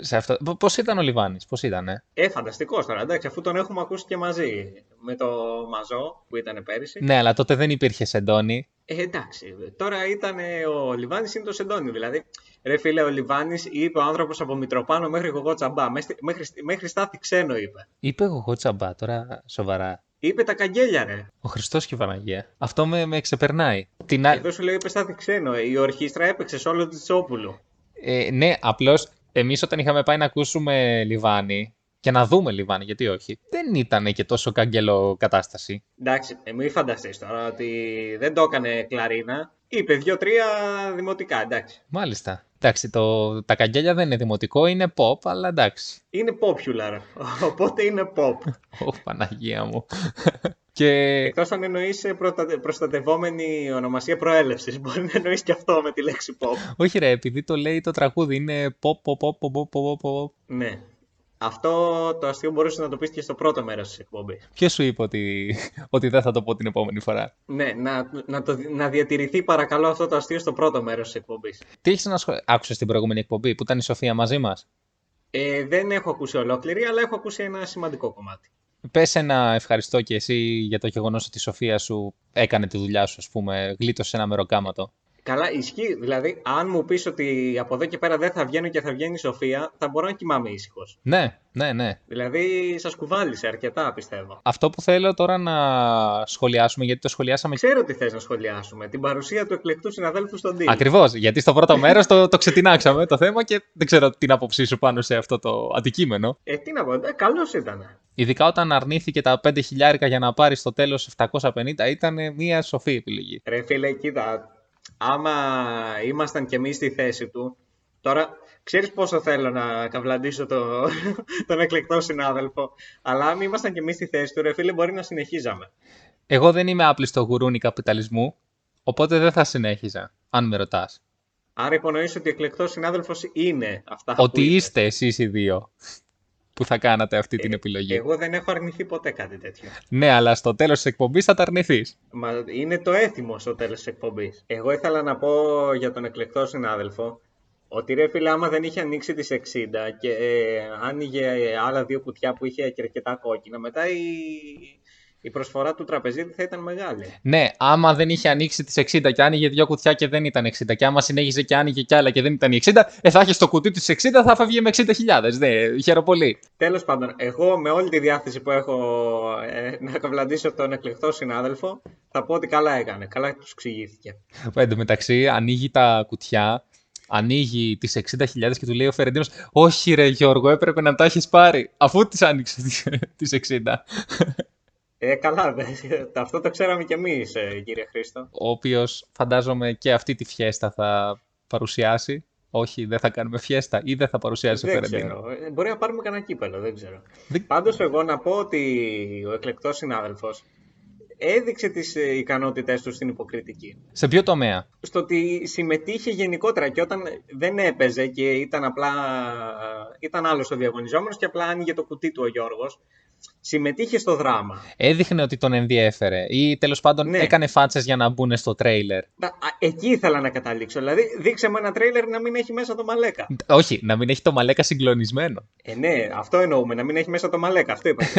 B: Σε αυτό... Πώς ήταν ο Λιβάνης, πώς ήταν, ε;
H: Ε, φανταστικός τώρα, εντάξει, αφού τον έχουμε ακούσει και μαζί με το Μαζό που ήταν πέρυσι.
B: Ναι, αλλά τότε δεν υπήρχε σεντόνι.
H: Ε, εντάξει, τώρα ήταν ο Λιβάνης είναι το Σεντόνι, δηλαδή. Ρε φίλε, ο Λιβάνης είπε ο άνθρωπος από Μητροπάνο μέχρι Γογό Τσαμπά, μέχρι, μέχρι, μέχρι στάθη ξένο είπε.
B: Είπε εγώ τσαμπά, τώρα σοβαρά.
H: Είπε τα καγγέλια ρε.
B: Ο Χριστός και η Παναγία. Αυτό με, με ξεπερνάει. Την... α-
H: Εδώ σου λέει είπε στάθη ξένο, η ορχήστρα έπαιξε σε όλο της Τσόπουλου.
B: Ε, ναι, απλώς εμείς όταν είχαμε πάει να ακούσουμε Λιβάνι και να δούμε Λιβάνι, γιατί όχι, δεν ήταν και τόσο καγκελό κατάσταση.
H: Εντάξει, ε, μην φανταστείς τώρα ότι δεν το έκανε κλαρίνα. Είπε δύο-τρία δημοτικά, εντάξει.
B: Μάλιστα. Εντάξει, το, τα καγκέλια δεν είναι δημοτικό, είναι pop, αλλά εντάξει.
H: Είναι popular, οπότε είναι pop.
B: Ω, Παναγία μου. και
H: Εκτός αν εννοείς ε, προτα- προστατευόμενη ονομασία προέλευσης. Μπορεί να εννοείς και αυτό με τη λέξη pop.
B: όχι ρε, επειδή το λέει το τραγούδι, είναι pop, pop, pop, pop, pop, pop, pop.
H: Ναι. Αυτό το αστείο μπορούσες να το πεις και στο πρώτο μέρος της εκπομπής.
B: Ποιο σου είπε ότι, ότι δεν θα το πω την επόμενη φορά.
H: Ναι, να, να, το, να διατηρηθεί παρακαλώ αυτό το αστείο στο πρώτο μέρος της εκπομπής.
B: Τι έχεις να σχολιάσει. Άκουσες την προηγούμενη εκπομπή που ήταν η Σοφία μαζί μας;
H: Ε, δεν έχω ακούσει ολόκληρη, αλλά έχω ακούσει ένα σημαντικό κομμάτι.
B: Πες ένα ευχαριστώ και εσύ για το γεγονός ότι η Σοφία σου έκανε τη δουλειά σου, ας πούμε, γλίτωσε ένα μεροκάματο.
H: Καλά, ισχύει. Δηλαδή, αν μου πεις ότι από εδώ και πέρα δεν θα βγαίνω και θα βγαίνει η Σοφία, θα μπορώ να κοιμάμαι ήσυχος.
B: Ναι, ναι, ναι.
H: Δηλαδή, σας κουβάλισε αρκετά, πιστεύω.
B: Αυτό που θέλω τώρα να σχολιάσουμε, γιατί το σχολιάσαμε.
H: Ξέρω τι θες να σχολιάσουμε. Την παρουσία του εκλεκτού συναδέλφου στον Τίλ.
B: Ακριβώς. Γιατί στο πρώτο μέρος το, το ξετινάξαμε το θέμα και δεν ξέρω την άποψή σου πάνω σε αυτό το αντικείμενο.
H: Ε, τι να πω, ε, καλός ήταν.
B: Ειδικά όταν αρνήθηκε τα 5 χιλιάρικα για να πάρει στο τέλος 750, ήταν μια σοφή επιλογή.
H: Ρε φίλε, κοίτα, άμα ήμασταν κι εμείς στη θέση του, τώρα ξέρεις πόσο θέλω να καβλαντήσω το, τον εκλεκτό συνάδελφο, αλλά αν ήμασταν κι εμείς στη θέση του, ρε φίλε, μπορεί να συνεχίζαμε.
B: Εγώ δεν είμαι άπλιστο γουρούνι καπιταλισμού, οπότε δεν θα συνέχιζα, αν με ρωτάς.
H: Άρα υπονοείς ότι ο εκλεκτός συνάδελφος είναι αυτά
B: Ότι
H: που
B: είστε εσείς οι δύο που θα κάνατε αυτή την επιλογή.
H: Εγώ δεν έχω αρνηθεί ποτέ κάτι τέτοιο.
B: Ναι, αλλά στο τέλος της εκπομπής θα τα αρνηθείς.
H: Μα είναι το έθιμο στο τέλος της εκπομπής. Εγώ ήθελα να πω για τον εκλεκτό συνάδελφο ότι ρε φίλε άμα δεν είχε ανοίξει τις 60 και ε, άνοιγε άλλα δύο κουτιά που είχε και αρκετά κόκκινα, μετά η, η προσφορά του τραπεζίτη θα ήταν μεγάλη.
B: Ναι, άμα δεν είχε ανοίξει τις 60 και άνοιγε δύο κουτιά και δεν ήταν 60, και άμα συνέχιζε και άνοιγε κι άλλα και δεν ήταν οι 60, ε, θα είχε το κουτί της 60, θα φεύγει με 60.000. Ναι, χαίρομαι πολύ.
H: Τέλος πάντων, εγώ με όλη τη διάθεση που έχω ε, να καβλαντήσω τον εκλεκτό συνάδελφο, θα πω ότι καλά έκανε, καλά τους εξηγήθηκε.
B: Εν τω μεταξύ, ανοίγει τα κουτιά, ανοίγει τις 60.000 και του λέει ο Φερεντίνος: Όχι, ρε Γιώργο, έπρεπε να τα έχεις πάρει, αφού τις άνοιξες τις 60.
H: Ε, καλά, δε, αυτό το ξέραμε κι εμείς, ε, κύριε Χρήστο.
B: Ο οποίος φαντάζομαι και αυτή τη φιέστα θα παρουσιάσει. Όχι, δεν θα κάνουμε φιέστα ή δεν θα παρουσιάσει ο
H: Δεν
B: Φερεντίνο.
H: ξέρω. Ε, Μπορεί να πάρουμε κανένα κύπελο, δεν ξέρω.
B: Δεν-
H: Πάντως εγώ να πω ότι ο εκλεκτός συνάδελφος έδειξε τις ε, ικανότητές του στην υποκριτική.
B: Σε ποιο τομέα;
H: Στο ότι συμμετείχε γενικότερα και όταν δεν έπαιζε και ήταν απλά ήταν άλλος ο διαγωνιζόμενος και απλά άνοιγε το κουτί του ο Γιώργος, συμμετείχε στο δράμα.
B: Έδειχνε ότι τον ενδιέφερε ή τέλος πάντων
H: Ναι.
B: έκανε φάτσες για να μπουν στο τρέιλερ.
H: Να- α, Εκεί ήθελα να καταλήξω. Δηλαδή, δείξε με ένα τρέιλερ να μην έχει μέσα το Μαλέκα.
B: Όχι, να μην έχει το μαλέκα συγκλονισμένο.
H: Ε, ναι, αυτό εννοούμε, να μην έχει μέσα το Μαλέκα. Αυτό είπα.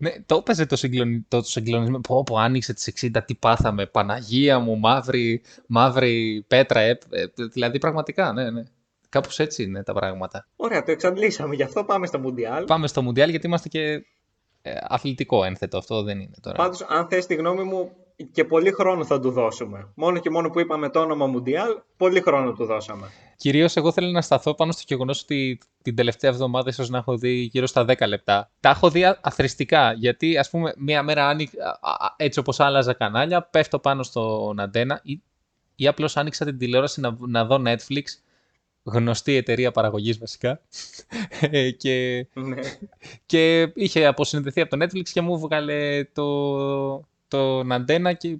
B: Ναι, το έπαιζε το, συγκλονι... το συγκλονισμένο. Πω, πω, άνοιξε τις 60, τι πάθαμε. Παναγία μου, μαύρη, μαύρη πέτρα. Ε, ε, δηλαδή, πραγματικά, ναι, ναι. Κάπως έτσι είναι τα πράγματα.
H: Ωραία, το εξαντλήσαμε. Γι' αυτό πάμε στο Μουντιάλ.
B: Πάμε στο Μουντιάλ γιατί είμαστε και ε, αθλητικό ένθετο. Αυτό δεν είναι τώρα.
H: Πάντως, αν θες τη γνώμη μου, και πολύ χρόνο θα του δώσουμε. Μόνο και μόνο που είπαμε το όνομα Μουντιάλ, πολύ χρόνο του δώσαμε.
B: Κυρίως, εγώ θέλω να σταθώ πάνω στο γεγονός ότι την τελευταία εβδομάδα ίσως να έχω δει γύρω στα 10 λεπτά. Τα έχω δει α- αθρηστικά. Γιατί, ας πούμε, μία μέρα άνοι... α- α- έτσι όπως άλλαζα κανάλια, πέφτω πάνω στον αντένα ή, ή απλώς άνοιξα την τηλεόραση να, να δω Netflix. Γνωστή εταιρεία παραγωγής βασικά. Ε, και,
H: Ναι.
B: και είχε αποσυνδεθεί από το Netflix και μου έβγαλε το, τον αντένα και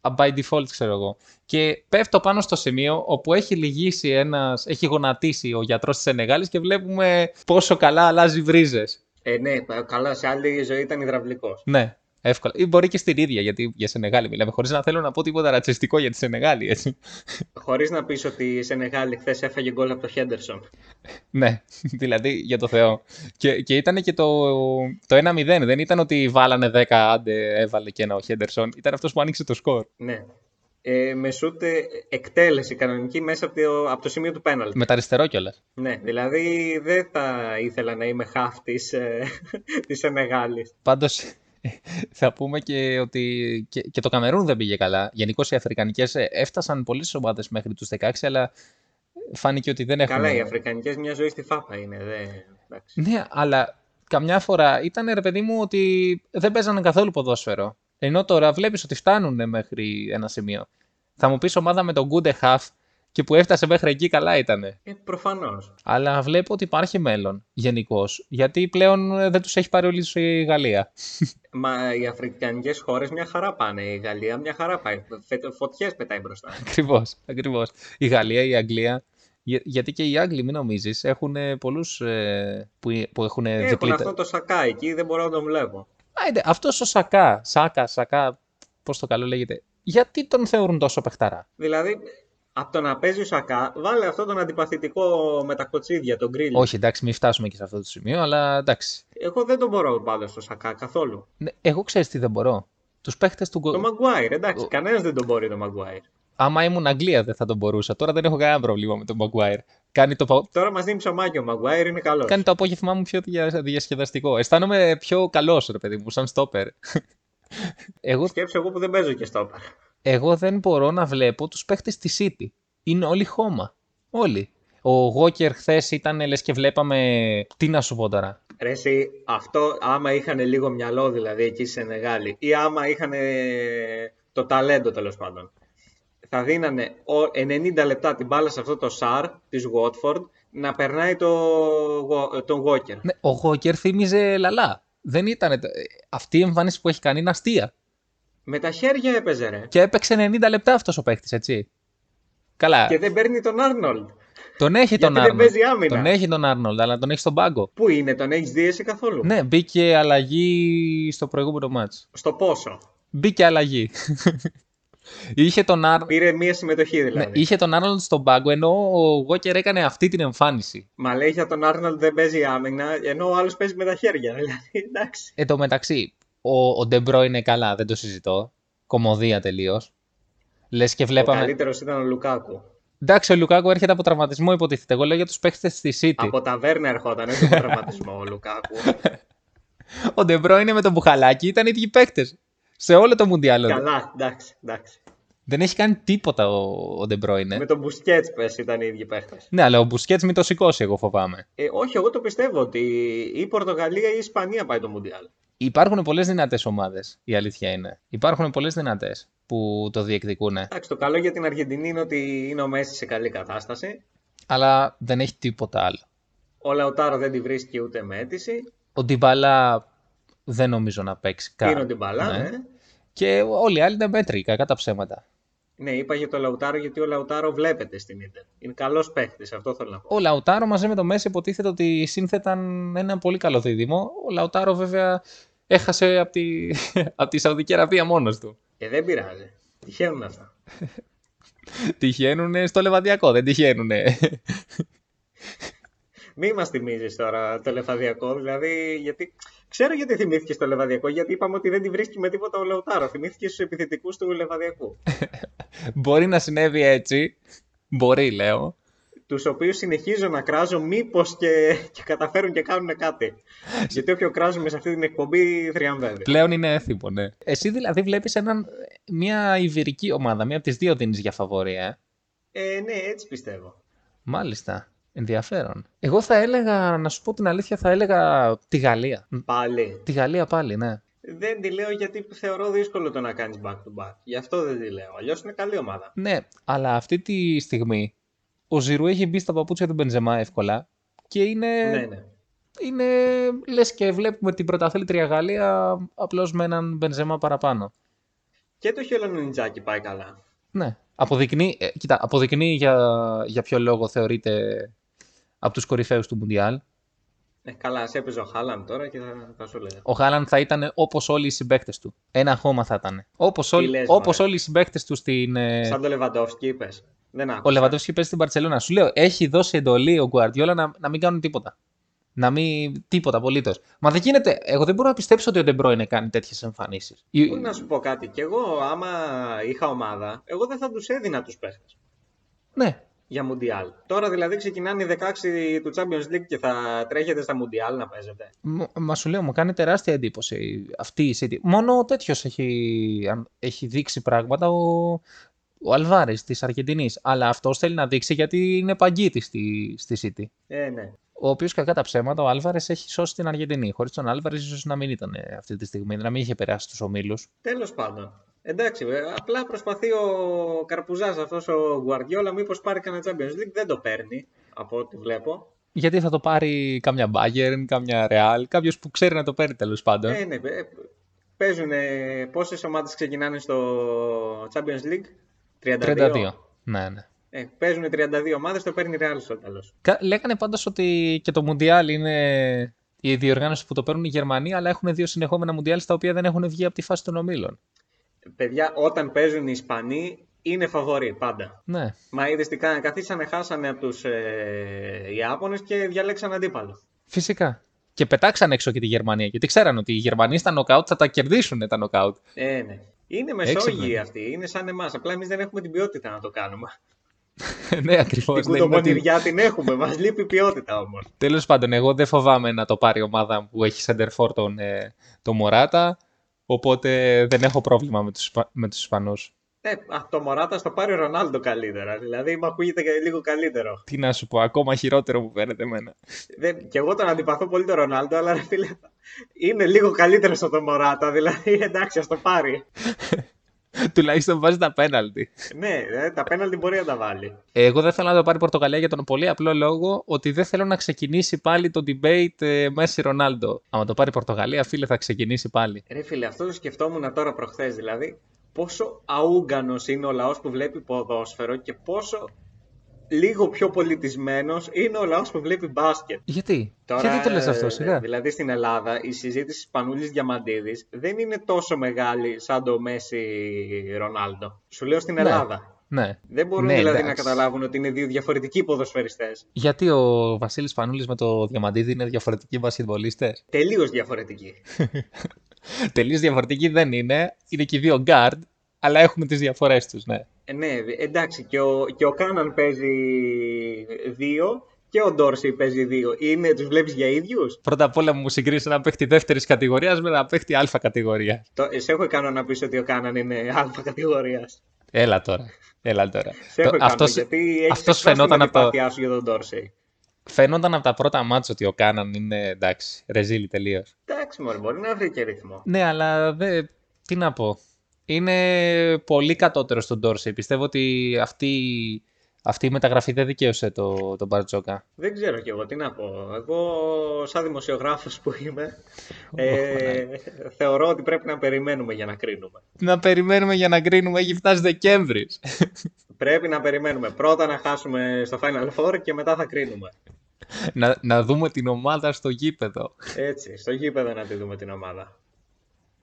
B: α, by default ξέρω εγώ. Και πέφτω πάνω στο σημείο όπου έχει λυγίσει ένας, έχει γονατίσει ο γιατρός της Σενεγάλης και βλέπουμε πόσο καλά αλλάζει βρίζες.
H: Ε, ναι, καλά, σε άλλη ζωή ήταν υδραυλικός.
B: Ναι, εύκολα. Ή μπορεί και στην ίδια, γιατί για Σενεγάλη μιλάμε, χωρίς να θέλω να πω τίποτα ρατσιστικό για τη Σενεγάλη, έτσι.
H: Χωρίς να πεις ότι η Σενεγάλη χθες έφαγε γκολ από το Χέντερσον.
B: ναι, δηλαδή για το Θεό. Και, και ήταν και το, το 1-0, δεν ήταν ότι βάλανε 10, άντε έβαλε και ένα ο Χέντερσον. Ήταν αυτός που άνοιξε το σκορ.
H: Ναι. Ε, με σούτ ε, εκτέλεση κανονική μέσα από το, από το σημείο του πέναλτ.
B: Με τα αριστερό κιόλας.
H: Ναι, δηλαδή δεν θα ήθελα να είμαι χαφ της, ε, της Σενεγάλης.
B: Πάντως, θα πούμε και ότι και, και το Καμερούν δεν πήγε καλά. Γενικώς οι Αφρικανικές έφτασαν πολλές ομάδες μέχρι τους 16, αλλά φάνηκε ότι δεν έχουν.
H: Καλά, οι Αφρικανικές μια ζωή στη φάπα είναι. Δε, εντάξει.
B: Ναι, αλλά καμιά φορά ήταν ρε παιδί μου ότι δεν παίζανε καθόλου ποδόσφαιρο. Ενώ τώρα βλέπεις ότι φτάνουν μέχρι ένα σημείο. Θα μου πεις ομάδα με τον Γκούντε Χαφ και που έφτασε μέχρι εκεί καλά ήταν.
H: Ε, προφανώς.
B: Αλλά βλέπω ότι υπάρχει μέλλον γενικώς. Γιατί πλέον ε, δεν τους έχει πάρει όλη η Γαλλία.
H: Μα οι αφρικανικές χώρες μια χαρά πάνε. Η Γαλλία μια χαρά πάει. Φε- Φωτιές πετάει μπροστά.
B: Ακριβώς, ακριβώς. Η Γαλλία, η Αγγλία. Για- γιατί και οι Άγγλοι, μην νομίζεις, έχουν πολλούς που, που έχουν
H: Έχουν
B: διπλή.
H: αυτό το σακά εκεί, δεν μπορώ να τον βλέπω.
B: Άιντε, αυτός ο Σακά, Σάκα, Σακά, πώς το καλό λέγεται, γιατί τον θεωρούν τόσο παιχταρά;
H: Δηλαδή, Από το να παίζει ο Σακά, βάλε αυτό τον αντιπαθητικό με τα κοτσίδια, τον γκρίλ.
B: Όχι, εντάξει, μην φτάσουμε και σε αυτό το σημείο, αλλά εντάξει.
H: Εγώ δεν τον μπορώ πάντα στο Σακά καθόλου.
B: Ναι, εγώ ξέρεις τι δεν μπορώ. Τους παίχτες του.
H: Το Μαγκουάιρ, εντάξει, κανένας δεν τον μπορεί το Μαγκουάιρ.
B: Άμα ήμουν Αγγλία δεν θα τον μπορούσα. Τώρα δεν έχω κανένα πρόβλημα με τον Μαγκουάιρ. Κάνει το...
H: Τώρα μας δίνει ψωμάκι ο Μαγκουάιρ, είναι καλός.
B: Κάνει το απόγευμά μου πιο διασκεδαστικό. Αισθάνομαι πιο καλός, ρε παιδί μου, σαν στόπερ.
H: εγώ... Σκέψω εγώ που δεν παίζω και στόπερ.
B: Εγώ δεν μπορώ να βλέπω τους παίχτες της City. Είναι όλοι χώμα. Όλοι. Ο Γόκερ χθες ήταν λες και βλέπαμε. Τι να σου πω τώρα.
H: Ρε εσύ, αυτό άμα είχαν λίγο μυαλό δηλαδή εκεί σε Σενεγάλη ή άμα είχαν το ταλέντο τέλος πάντων θα δίνανε 90 λεπτά την μπάλα σε αυτό το Σαρ της Watford να περνάει το, τον Walker.
B: Ναι, ο Walker θύμιζε λαλά. Δεν ήταν. Αυτή η εμφάνιση που έχει κάνει είναι αστεία.
H: Με τα χέρια έπαιζε, ρε.
B: Και έπαιξε 90 λεπτά αυτός ο παίχτη, έτσι. Καλά.
H: Και δεν παίρνει τον Άρνολντ.
B: Τον έχει τον
H: Άρνολντ. Δεν παίζει άμυνα.
B: Τον έχει τον Άρνολντ, αλλά τον έχει στον πάγκο.
H: Πού είναι, τον έχεις δει εσύ καθόλου;
B: Ναι, μπήκε αλλαγή στο προηγούμενο ματς.
H: Στο πόσο;
B: Μπήκε αλλαγή. Είχε τον Άρ...
H: Πήρε μία συμμετοχή δηλαδή. Ναι,
B: είχε τον Άρνολντ στον πάγκο ενώ ο Walker έκανε αυτή την εμφάνιση.
H: Μα λέει για τον Άρνολντ δεν παίζει άμυνα, ενώ ο άλλος παίζει με τα χέρια. Δηλαδή, εντάξει.
B: Εν τω μεταξύ, ο, ο Ντε Μπρόινε καλά, δεν το συζητώ. Κωμωδία τελείως. Λες και βλέπαμε. Ο
H: καλύτερος ήταν ο Λουκάκου.
B: Εντάξει, ο Λουκάκου έρχεται από τραυματισμό, υποτίθεται. Εγώ λέω για τους παίχτες στη City.
H: Από ταβέρνα ερχόταν, όχι από τραυματισμό ο Λουκάκου.
B: ο Ντε Μπρόινε με τον Μπουχαλάκι, ήταν οι ίδιοι παίχτες. Σε όλο το Μουντιάλ.
H: Καλά, εντάξει, εντάξει.
B: Δεν έχει κάνει τίποτα ο, ο Ντε Μπρόινε.
H: Με τον Μπουσκέτς, πες, ήταν οι ίδιοι παίχτες.
B: Ναι, αλλά ο Μπουσκέτς μην το σηκώσει, εγώ φοβάμαι.
H: Ε, όχι, εγώ το πιστεύω ότι η Πορτογαλία ή η Ισπανία πάει το Μουντιάλ.
B: Υπάρχουν πολλές δυνατές ομάδες, η αλήθεια είναι. Υπάρχουν πολλές δυνατές που το διεκδικούν.
H: Εντάξει, το καλό για την Αργεντινή είναι ότι είναι ο Μέση σε καλή κατάσταση.
B: Αλλά δεν έχει τίποτα άλλο.
H: Ο Λαουτάρο δεν τη βρίσκει ούτε με αίτηση.
B: Ο Ντιμπάλα δεν νομίζω να παίξει κάτι.
H: Είναι ο Ντιμπάλα, ναι. ναι.
B: Και όλοι οι άλλοι είναι μέτρη, κακά τα ψέματα.
H: Ναι, είπα για το Λαουτάρο γιατί ο Λαουτάρο βλέπετε στην Ιντερ. Είναι καλός παίχτης, αυτό θέλω να πω.
B: Ο Λαουτάρο μαζί με το Μέση υποτίθεται ότι σύνθεταν ένα πολύ καλό δίδυμο. Ο Λαουτάρο βέβαια έχασε από τη, από τη Σαουδική Αραβία μόνος του.
H: Και ε, δεν πειράζει. Τυχαίνουν αυτά.
B: τυχαίνουν στο λεβαδιακό, δεν τυχαίνουν.
H: Μη μας θυμίζεις τώρα το λεβαδιακό, δηλαδή γιατί Ξέρω γιατί θυμήθηκε το Λεβαδιακό, γιατί είπαμε ότι δεν τη βρίσκει με τίποτα ο Λεωτάρος. Θυμήθηκε στους επιθετικούς του Λεβαδιακού.
B: Μπορεί να συνέβη έτσι. Μπορεί, λέω.
H: Τους οποίους συνεχίζω να κράζω, μήπως και, και καταφέρουν και κάνουν κάτι. γιατί όποιο κράζουμε σε αυτή την εκπομπή θριαμβεύει.
B: Πλέον είναι έθιμο, ναι. Εσύ δηλαδή βλέπεις μια ιβυρική ομάδα, μία από τις δύο δίνεις για φαβορία.
H: Ε; ε, ναι, έτσι πιστεύω.
B: Μάλιστα. Ενδιαφέρον. Εγώ θα έλεγα, να σου πω την αλήθεια, θα έλεγα τη Γαλλία.
H: Πάλι.
B: Τη Γαλλία πάλι, ναι.
H: Δεν τη λέω γιατί θεωρώ δύσκολο το να κάνεις back to back. Γι' αυτό δεν τη λέω. Αλλιώς είναι καλή ομάδα.
B: Ναι, αλλά αυτή τη στιγμή ο Ζηρού έχει μπει στα παπούτσια του Μπενζεμά εύκολα και είναι.
H: Ναι, ναι.
B: Είναι λες και βλέπουμε την πρωταθλήτρια Γαλλία απλώς με έναν Μπενζεμά παραπάνω.
H: Και το Χελονιτζάκι πάει καλά.
B: Ναι. Αποδεικνύει, ε, κοίτα, αποδεικνύει για, για ποιο λόγο θεωρείται από τους κορυφαίους του Μουντιάλ.
H: Ε, καλά, σε έπαιζε ο Χάλαν τώρα και θα, θα σου λέγα.
B: Ο Χάλαν θα ήταν όπως όλοι οι συμπαίκτες του. Ένα χώμα θα ήταν. Όπως, ό, λες, όπως όλοι οι συμπαίκτες του στην...
H: Ε, Σαν το Λεβαντόφσκι είπες. Δεν άκουσα.
B: Ο Λεβαντόφσκι παίζει στην Παρσελόνα. Σου λέω, έχει δώσει εντολή ο Γκουαρδιόλα να, να μην κάνουν τίποτα. Να μην. τίποτα απολύτως. Μα δεν γίνεται. Εγώ δεν μπορώ να πιστέψω ότι ο Ντεμπρόινε κάνει τέτοιες εμφανίσεις.
H: Να σου πω κάτι. Κι εγώ, άμα είχα ομάδα, εγώ δεν θα τους έδινα τους παίχτες.
B: Ναι,
H: για Μουντιάλ. Τώρα δηλαδή ξεκινάνε οι 16 του Champions League και θα τρέχετε στα Μουντιάλ να παίζετε.
B: Μα σου λέω, μου κάνει τεράστια εντύπωση αυτή η City. Μόνο τέτοιος έχει, έχει δείξει πράγματα ο, ο Αλβάρη της Αργεντινής. Αλλά αυτός θέλει να δείξει γιατί είναι παγκίτης στη, στη City.
H: Ε, ναι.
B: Ο οποίος κακά τα ψέματα, ο Άλβαρε έχει σώσει την Αργεντινή. Χωρίς τον Άλβαρε, ίσως να μην ήταν αυτή τη στιγμή, να μην είχε περάσει τους ομίλους.
H: Τέλος πάντων. Εντάξει, απλά προσπαθεί ο Καρπουζάς αυτός ο Γουαρδιόλα, μήπως πάρει κανένα Champions League. Δεν το παίρνει από ό,τι βλέπω.
B: Γιατί θα το πάρει κάμια Bayern, κάμια Real, κάποιος που ξέρει να το παίρνει τέλος πάντων.
H: Ε, ναι, ε, παίζουν. Πόσες ομάδες ξεκινάνε στο Champions League, 32. 32.
B: Ναι, ναι.
H: Ε, παίζουν 32 ομάδες, το παίρνει Real στο τέλος.
B: Λέγανε πάντως ότι και το Mundial είναι η διοργάνωση που το παίρνουν οι Γερμανοί, αλλά έχουν δύο συνεχόμενα Mundial στα οποία δεν έχουν βγει από τη φάση των ομίλων
H: παιδιά, όταν παίζουν οι Ισπανοί, είναι φαβορή πάντα.
B: Ναι.
H: Μα είδες τι κάνανε, καθίσανε, χάσανε από τους ε, Ιάπωνες και διαλέξαν αντίπαλο.
B: Φυσικά. Και πετάξαν έξω και τη Γερμανία. Γιατί ξέραν ότι οι Γερμανοί στα νοκάουτ θα τα κερδίσουν τα νοκάουτ.
H: Ε, ναι. Είναι
B: Έξυπνο.
H: μεσόγειοι αυτοί, είναι σαν εμάς. Απλά εμείς δεν έχουμε την ποιότητα να το κάνουμε.
B: ναι, ακριβώς.
H: Την κουτοπονηριά την έχουμε, μας λείπει η ποιότητα όμως.
B: Τέλος πάντων, εγώ δεν φοβάμαι να το πάρει η ομάδα που έχει σεντερφόρ τον, ε, το Μωράτα. Οπότε δεν έχω πρόβλημα με τους, με τους Ισπανούς.
H: Ε, α, το Μωράτα στο πάρει ο Ρονάλντο καλύτερα. Δηλαδή, μου ακούγεται και λίγο καλύτερο.
B: Τι να σου πω, ακόμα χειρότερο μου φαίνεται εμένα.
H: Δεν, και εγώ τον αντιπαθώ πολύ τον Ρονάλντο, αλλά ρε φίλε, είναι λίγο καλύτερο από τον Μωράτα. Δηλαδή, εντάξει, ας το πάρει.
B: Τουλάχιστον βάζει τα πέναλτι.
H: ναι, ε, τα πέναλτι μπορεί να τα βάλει.
B: Εγώ δεν θέλω να το πάρει η Πορτογαλία για τον πολύ απλό λόγο ότι δεν θέλω να ξεκινήσει πάλι το debate ε, Μέση Ρονάλντο. Αν το πάρει η Πορτογαλία, φίλε, θα ξεκινήσει πάλι.
H: Ρε φίλε, αυτό το σκεφτόμουν τώρα προχθές. Δηλαδή, πόσο αούγκανος είναι ο λαός που βλέπει ποδόσφαιρο και πόσο λίγο πιο πολιτισμένος είναι ο λαός που βλέπει μπάσκετ.
B: Γιατί,
H: Τώρα,
B: γιατί το λες αυτό,
H: ε,
B: σιγά.
H: Δηλαδή στην Ελλάδα η συζήτηση Σπανούλη Διαμαντίδης δεν είναι τόσο μεγάλη σαν το Μέση Ρονάλντο. Σου λέω στην
B: Ναι.
H: Ελλάδα.
B: Ναι.
H: Δεν μπορούν
B: Ναι,
H: δηλαδή
B: εντάξει.
H: να καταλάβουν ότι είναι δύο διαφορετικοί ποδοσφαιριστές.
B: Γιατί ο Βασίλης Πανούλης με το Διαμαντίδη είναι διαφορετικοί μπασκετμπολίστες;
H: Τελείως διαφορετικοί.
B: Τελείως διαφορετικοί δεν είναι. Είναι και οι δύο guard, αλλά έχουν τις διαφορές τους, ναι.
H: Ε, ναι, εντάξει, και ο, και ο Κάναν παίζει δύο και ο Ντόρσεϊ παίζει δύο. Είναι, τους βλέπεις για ίδιους;
B: Πρώτα απ' όλα μου συγκρίνεις ένα παίχτη δεύτερης κατηγορίας με ένα παίχτη α κατηγορίας.
H: Το, σε έχω κάνω να πεις ότι ο Κάναν είναι α κατηγορίας.
B: Έλα τώρα. Έλα τώρα.
H: Σε έχω
B: Το-
H: κάνω,
B: αυτός,
H: γιατί έχεις
B: αυτός
H: εκφράσει
B: φαινόταν
H: την
B: από, το,
H: αντιπάθειά σου για τον Ντόρσεϊ.
B: φαινόταν από τα πρώτα μάτς ότι ο Κάναν είναι εντάξει, ρεζίλη τελείως.
H: Εντάξει, μωρέ, μπορεί να βρει και ρυθμό.
B: Ναι, αλλά δε, τι να πω. Είναι πολύ κατώτερο στον Ντόρσεϊ. Πιστεύω ότι αυτή, αυτή η μεταγραφή δεν δικαίωσε το, τον Μπαρτζόκα.
H: Δεν ξέρω κι εγώ τι να πω. Εγώ, σαν δημοσιογράφος που είμαι, ε, θεωρώ ότι πρέπει να περιμένουμε για να κρίνουμε.
B: Να περιμένουμε για να κρίνουμε, έχει φτάσει Δεκέμβρης.
H: Πρέπει να περιμένουμε. Πρώτα να χάσουμε στο Final Four και μετά θα κρίνουμε.
B: να, να δούμε την ομάδα στο γήπεδο.
H: Έτσι, στο γήπεδο να τη δούμε την ομάδα.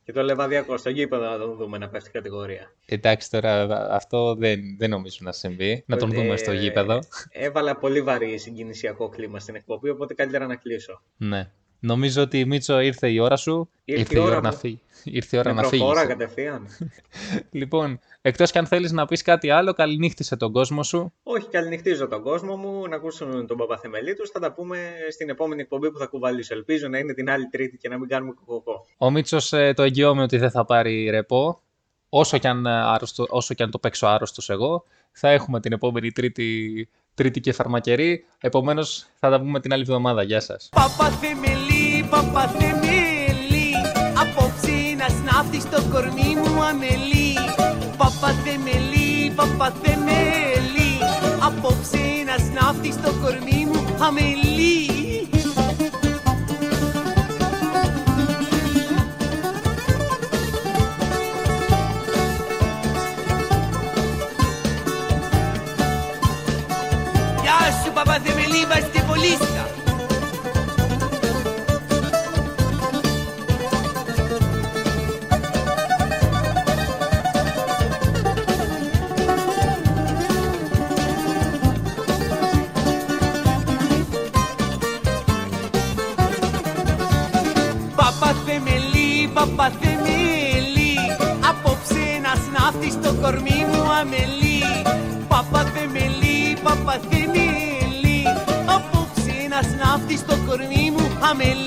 H: Και το Λεβαδιακό, στο γήπεδο να τον δούμε να πέφτει κατηγορία.
B: Εντάξει τώρα, αυτό δεν, δεν νομίζω να συμβεί. Να τον δούμε στο
H: Ε,
B: γήπεδο.
H: Έβαλα πολύ βαρύ συγκινησιακό κλίμα στην εκπομπή, οπότε καλύτερα να κλείσω.
B: Ναι. Νομίζω ότι Μίτσο ήρθε η ώρα σου.
H: Ήρθε η ώρα
B: να
H: μου.
B: φύγει. Ήρθε η ώρα
H: Με
B: να φύγεις.
H: προφορά κατευθείαν.
B: Λοιπόν, εκτός κι αν θέλεις να πεις κάτι άλλο, καληνύχτησε τον κόσμο σου.
H: Όχι, καληνυχτίζω τον κόσμο μου, να ακούσουν τον Παπαθεμελή τους. Θα τα πούμε στην επόμενη εκπομπή που θα κουβαλήσω. Ελπίζω να είναι την άλλη Τρίτη και να μην κάνουμε κοκοκό.
B: Ο Μίτσος το εγγυώμαι ότι δεν θα πάρει ρεπό. Όσο κι αν, ε, άρρωστο, όσο κι αν το παίξω άρρωστος εγώ, θα έχουμε την επόμενη Τρίτη, τρίτη και φαρμακερή. Επομένως, θα τα πούμε την άλλη εβδομάδα. Γεια σας.
A: Παπαθεμελή, παπαθεμελή Απόψε να σνάφτεις στο κορμί μου αμελή Παπαθεμελή, παπαθεμελή Απόψε να σνάφτεις στο κορμί μου αμελή Γεια σου παπαθεμελή, βαστιβολίστα Παπαθεμελή, παπαθεμελή Απόψε να σνάφτει στο κορμί μου αμελή. Παπαθεμελή, παπαθεμελή Απόψε